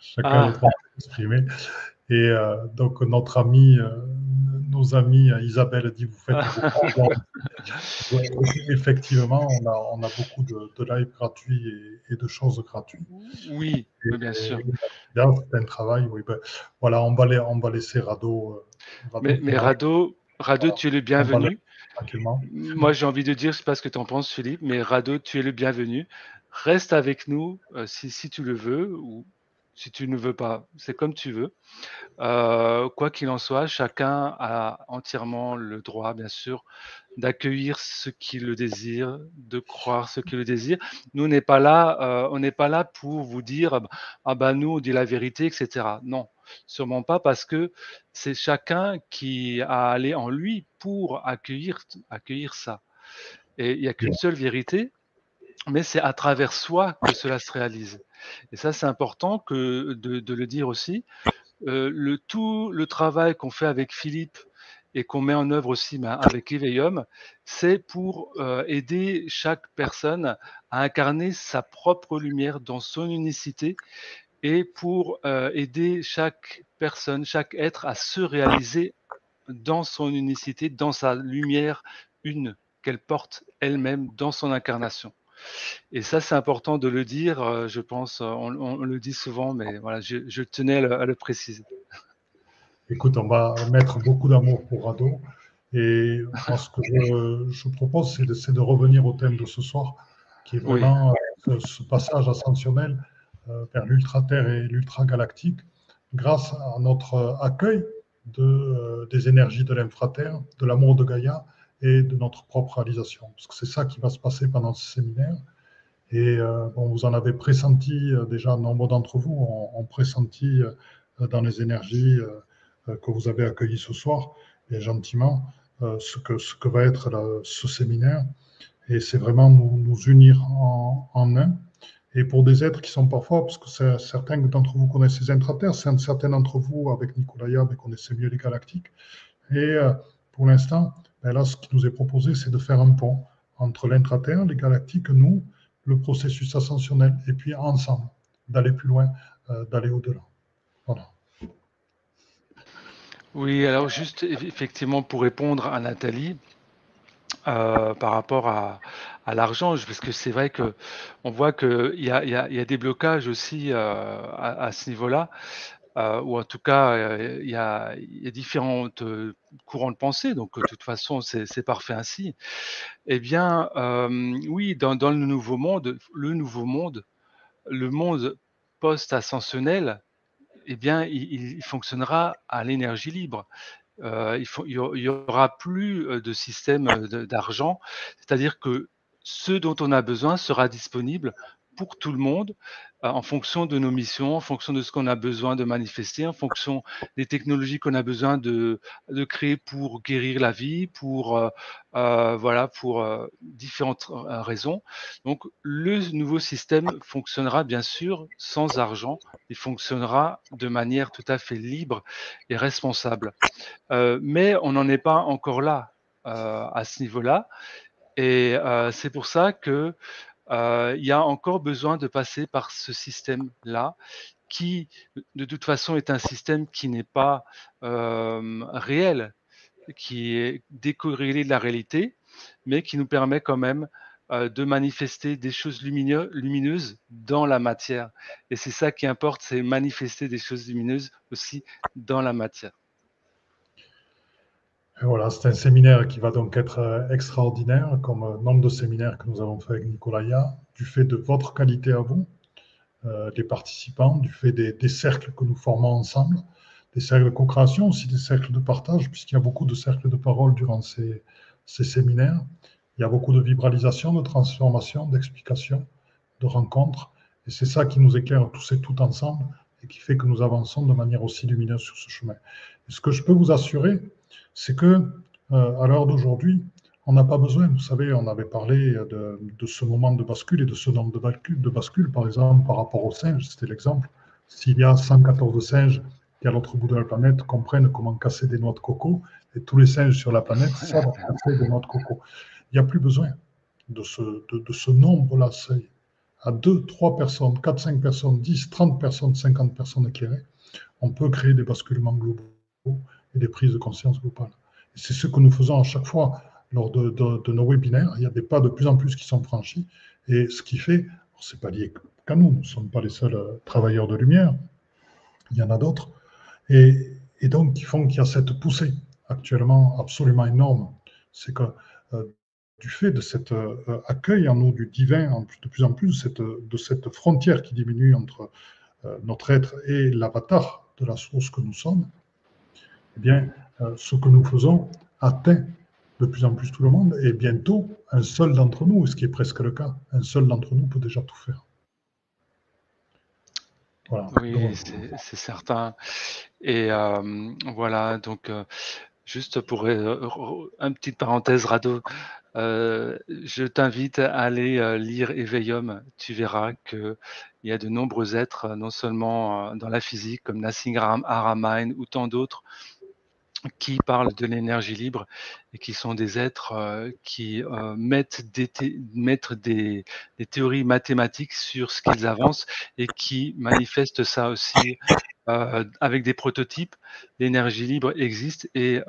Chacun ah. est train s'exprimer. Et euh, donc, notre ami, euh, nos amis, euh, Isabelle dit Vous faites Effectivement, on a, on a beaucoup de, de lives gratuits et, de choses gratuites. Oui, bien sûr. C'est un travail. Oui, ben, voilà, on va, on va laisser Rado. mais, mais Rado, Rado, tu es le bienvenu. Moi, j'ai envie de dire, c'est pas ce que tu en penses, Philippe, mais Rado, tu es le bienvenu. Reste avec nous euh, si, si, tu le veux ou si tu ne veux pas. C'est comme tu veux. Euh, quoi qu'il en soit, chacun a entièrement le droit, bien sûr, d'accueillir ce qui le désire, de croire ce qui le désire. Nous, on n'est pas là, euh, on n'est pas là pour vous dire, ah ben nous, on dit la vérité, etc. Non, sûrement pas, parce que c'est chacun qui a allé en lui pour accueillir, accueillir ça. Et il n'y a qu'une seule vérité, mais c'est à travers soi que cela se réalise. Et ça, c'est important que de, le dire aussi. Euh, le tout le travail qu'on fait avec Philippe et qu'on met en œuvre aussi ben, avec Éveillum, c'est pour euh, aider chaque personne à incarner sa propre lumière dans son unicité et pour euh, aider chaque personne, chaque être à se réaliser dans son unicité, dans sa lumière une qu'elle porte elle-même dans son incarnation. Et ça, c'est important de le dire, euh, je pense, on, le dit souvent, mais voilà, je, tenais à le, préciser. Écoute, on va mettre beaucoup d'amour pour Rado. Et ce que je, propose, c'est de, revenir au thème de ce soir, qui est vraiment euh, ce, passage ascensionnel euh, vers l'ultra-terre et l'ultra-galactique, grâce à notre accueil de, des énergies de l'infraterre, de l'amour de Gaïa, et de notre propre réalisation. Parce que c'est ça qui va se passer pendant ce séminaire. Et euh, bon, vous en avez pressenti, euh, déjà, nombre d'entre vous ont, pressenti euh, dans les énergies que vous avez accueillies ce soir, et gentiment, ce, que, ce que va être ce séminaire. Et c'est vraiment nous, unir en, en, un. Et pour des êtres qui sont parfois, parce que certains d'entre vous connaissent les intraterres, certains d'entre vous, avec Nicolas Yab, connaissez mieux les galactiques. Et pour l'instant, ben là, ce qui nous est proposé, c'est de faire un pont entre l'intraterre, les galactiques, nous, le processus ascensionnel, et puis ensemble, d'aller plus loin, euh, d'aller au-delà. Voilà. Oui, alors juste effectivement pour répondre à Nathalie, euh, par rapport à, l'argent, parce que c'est vrai que on voit qu'il y, y, a, des blocages aussi euh, à, ce niveau-là. Euh, ou en tout cas, il y, a, différents courants de pensée, donc de toute façon, c'est parfait ainsi. Eh bien, oui, dans, le nouveau monde, le nouveau monde, le monde post-ascensionnel, eh bien, il, fonctionnera à l'énergie libre. il, faut, il y aura plus de système d'argent, c'est-à-dire que ce dont on a besoin sera disponible pour tout le monde euh, en fonction de nos missions, en fonction de ce qu'on a besoin de manifester, en fonction des technologies qu'on a besoin de, de, créer pour guérir la vie, pour euh, euh voilà, pour euh, différentes raisons. Donc le nouveau système fonctionnera bien sûr sans argent, il fonctionnera de manière tout à fait libre et responsable. mais on n'en est pas encore là à ce niveau-là. Et c'est pour ça que euh, il y a encore besoin de passer par ce système-là, qui de toute façon est un système qui n'est pas euh, réel, qui est décorrélé de la réalité, mais qui nous permet quand même euh, de manifester des choses lumineuses dans la matière. Et c'est ça qui importe, c'est manifester des choses lumineuses aussi dans la matière. Voilà, c'est un séminaire qui va donc être euh, extraordinaire, comme euh, nombre de séminaires que nous avons fait avec Nicolaya, du fait de votre qualité à vous, euh, des participants, du fait des, cercles que nous formons ensemble, des cercles de co-création, aussi des cercles de partage, puisqu'il y a beaucoup de cercles de parole durant ces, séminaires. Il y a beaucoup de vibralisation, de transformation, d'explication, de rencontres. Et c'est ça qui nous éclaire tous et toutes ensemble et qui fait que nous avançons de manière aussi lumineuse sur ce chemin. Ce que je peux vous assurer, c'est que euh, à l'heure d'aujourd'hui, on n'a pas besoin. Vous savez, on avait parlé de, ce moment de bascule et de ce nombre de bascule, de par exemple, par rapport aux singes. C'était l'exemple. S'il y a 114 singes qui, à l'autre bout de la planète, comprennent comment casser des noix de coco, et tous les singes sur la planète savent casser des noix de coco, il n'y a plus besoin de ce, de, ce nombre-là. À 2, 3 personnes, 4, 5 personnes, 10, 30 personnes, 50 personnes éclairées, on peut créer des basculements globaux et des prises de conscience globales. C'est ce que nous faisons à chaque fois lors de, nos webinaires. Il y a des pas de plus en plus qui sont franchis. Et ce qui fait, ce n'est pas lié qu'à nous, nous ne sommes pas les seuls euh, travailleurs de lumière, il y en a d'autres. Et, donc, qui font qu'il y a cette poussée actuellement absolument énorme. C'est que euh, du fait de cet euh, accueil en nous du divin, de plus en plus, de cette frontière qui diminue entre notre être et l'avatar de la source que nous sommes, eh bien, euh, ce que nous faisons atteint de plus en plus tout le monde, et bientôt, un seul d'entre nous, ce qui est presque le cas, un seul d'entre nous peut déjà tout faire. Oui, c'est certain. Et euh, voilà, donc euh, juste pour une petite parenthèse, Rado, je t'invite à aller lire Éveillum. Tu verras qu'il y a de nombreux êtres, non seulement dans la physique, comme Nassim Aramain ou tant d'autres, qui parlent de l'énergie libre et qui sont des êtres euh, qui euh, mettent, des, mettent des, des, théories mathématiques sur ce qu'ils avancent et qui manifestent ça aussi euh, avec des prototypes. L'énergie libre existe et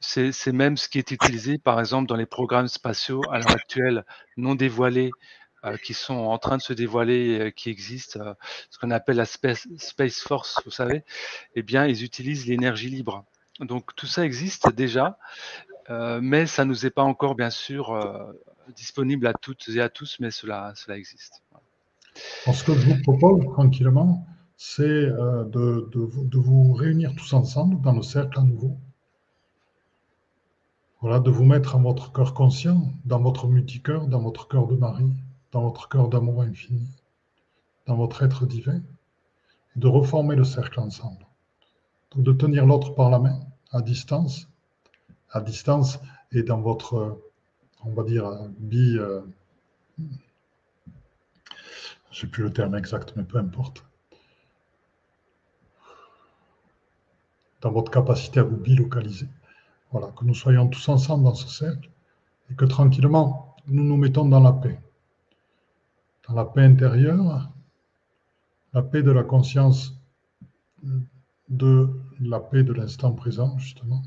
c'est même ce qui est utilisé, par exemple, dans les programmes spatiaux à l'heure actuelle non dévoilés qui sont en train de se dévoiler, qui existent, ce qu'on appelle la Space Force, vous savez, eh bien, ils utilisent l'énergie libre. Donc tout ça existe déjà, euh, mais ça ne nous est pas encore bien sûr euh, disponible à toutes et à tous, mais cela, existe. ce que je vous propose tranquillement, c'est euh, de, de, vous réunir tous ensemble dans le cercle à nouveau. Voilà, de vous mettre en votre cœur conscient, dans votre multicœur, dans votre cœur de Marie, dans votre cœur d'amour infini, dans votre être divin, et de reformer le cercle ensemble. Donc de tenir l'autre par la main à distance, à distance et dans votre, on va dire, bi, euh, je sais plus le terme exact, mais peu importe. Dans votre capacité à vous bilocaliser. Voilà, que nous soyons tous ensemble dans ce cercle et que tranquillement nous nous mettons dans la paix. Dans la paix intérieure, la paix de la conscience de la paix de l'instant présent, justement,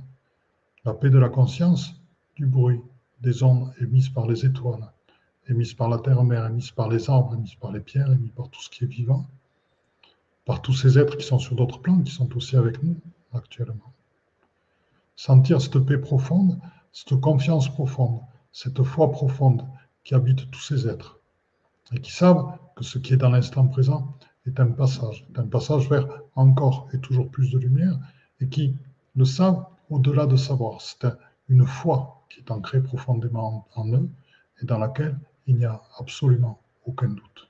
la paix de la conscience, du bruit, des ondes émises par les étoiles, émises par la terre-mère, émises par les arbres, émises par les pierres, émises par tout ce qui est vivant, par tous ces êtres qui sont sur d'autres plans, qui sont aussi avec nous actuellement. Sentir cette paix profonde, cette confiance profonde, cette foi profonde qui habite tous ces êtres et qui savent que ce qui est dans l'instant présent est un passage, un passage vers encore et toujours plus de lumière, et qui le savent au-delà de savoir. C'est une foi qui est ancrée profondément en eux et dans laquelle il n'y a absolument aucun doute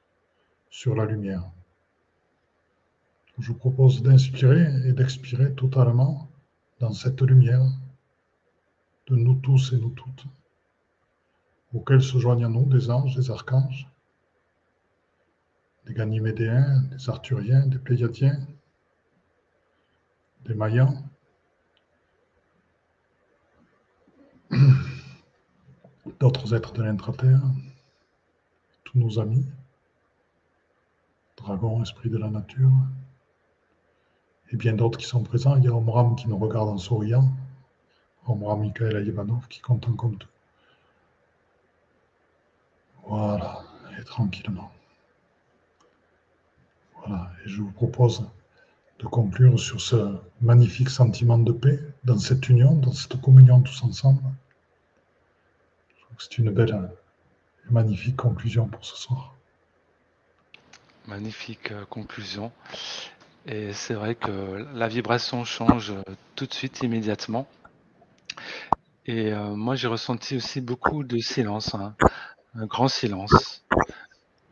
sur la lumière. Je vous propose d'inspirer et d'expirer totalement dans cette lumière de nous tous et nous toutes, auxquels se joignent à nous des anges, des archanges, des Ganymédéens, des Arthuriens, des Pléiadiens, des Mayans, d'autres êtres de l'intra-terre, tous nos amis, dragons, esprits de la nature, et bien d'autres qui sont présents. Il y a Omram qui nous regarde en souriant, Omram Mikhail Ayevanov qui compte en compte. Voilà, et tranquillement. Et je vous propose de conclure sur ce magnifique sentiment de paix, dans cette union, dans cette communion tous ensemble. C'est une belle et magnifique conclusion pour ce soir. Magnifique euh, conclusion. Et c'est vrai que la vibration change euh, tout de suite, immédiatement. Et euh, moi, j'ai ressenti aussi beaucoup de silence, hein. un grand silence.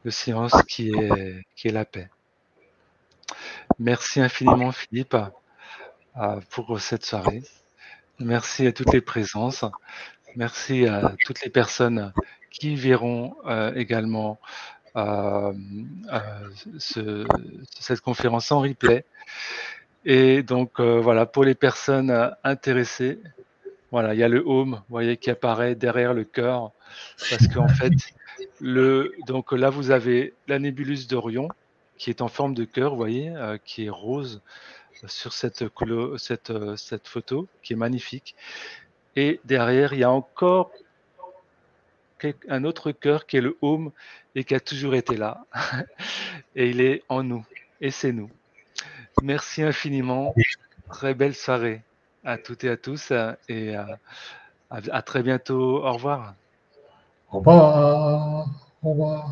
Le silence qui est, qui est la paix. Merci infiniment, Philippe, pour cette soirée. Merci à toutes les présences. Merci à toutes les personnes qui verront euh, également euh, euh, cette conférence en replay. Et donc voilà, pour les personnes intéressées, voilà, il y a le home, vous voyez, qui apparaît derrière le cœur, parce qu'en fait, le, donc là vous avez la nébuleuse d'Orion qui est en forme de cœur, vous voyez, qui est rose sur cette, cette, cette photo, qui est magnifique. Et derrière, il y a encore un autre cœur qui est le home et qui a toujours été là. et il est en nous. Et c'est nous. Merci infiniment. Très belle soirée à toutes et à tous. Et à, à très bientôt. Au revoir. Au revoir. Au revoir.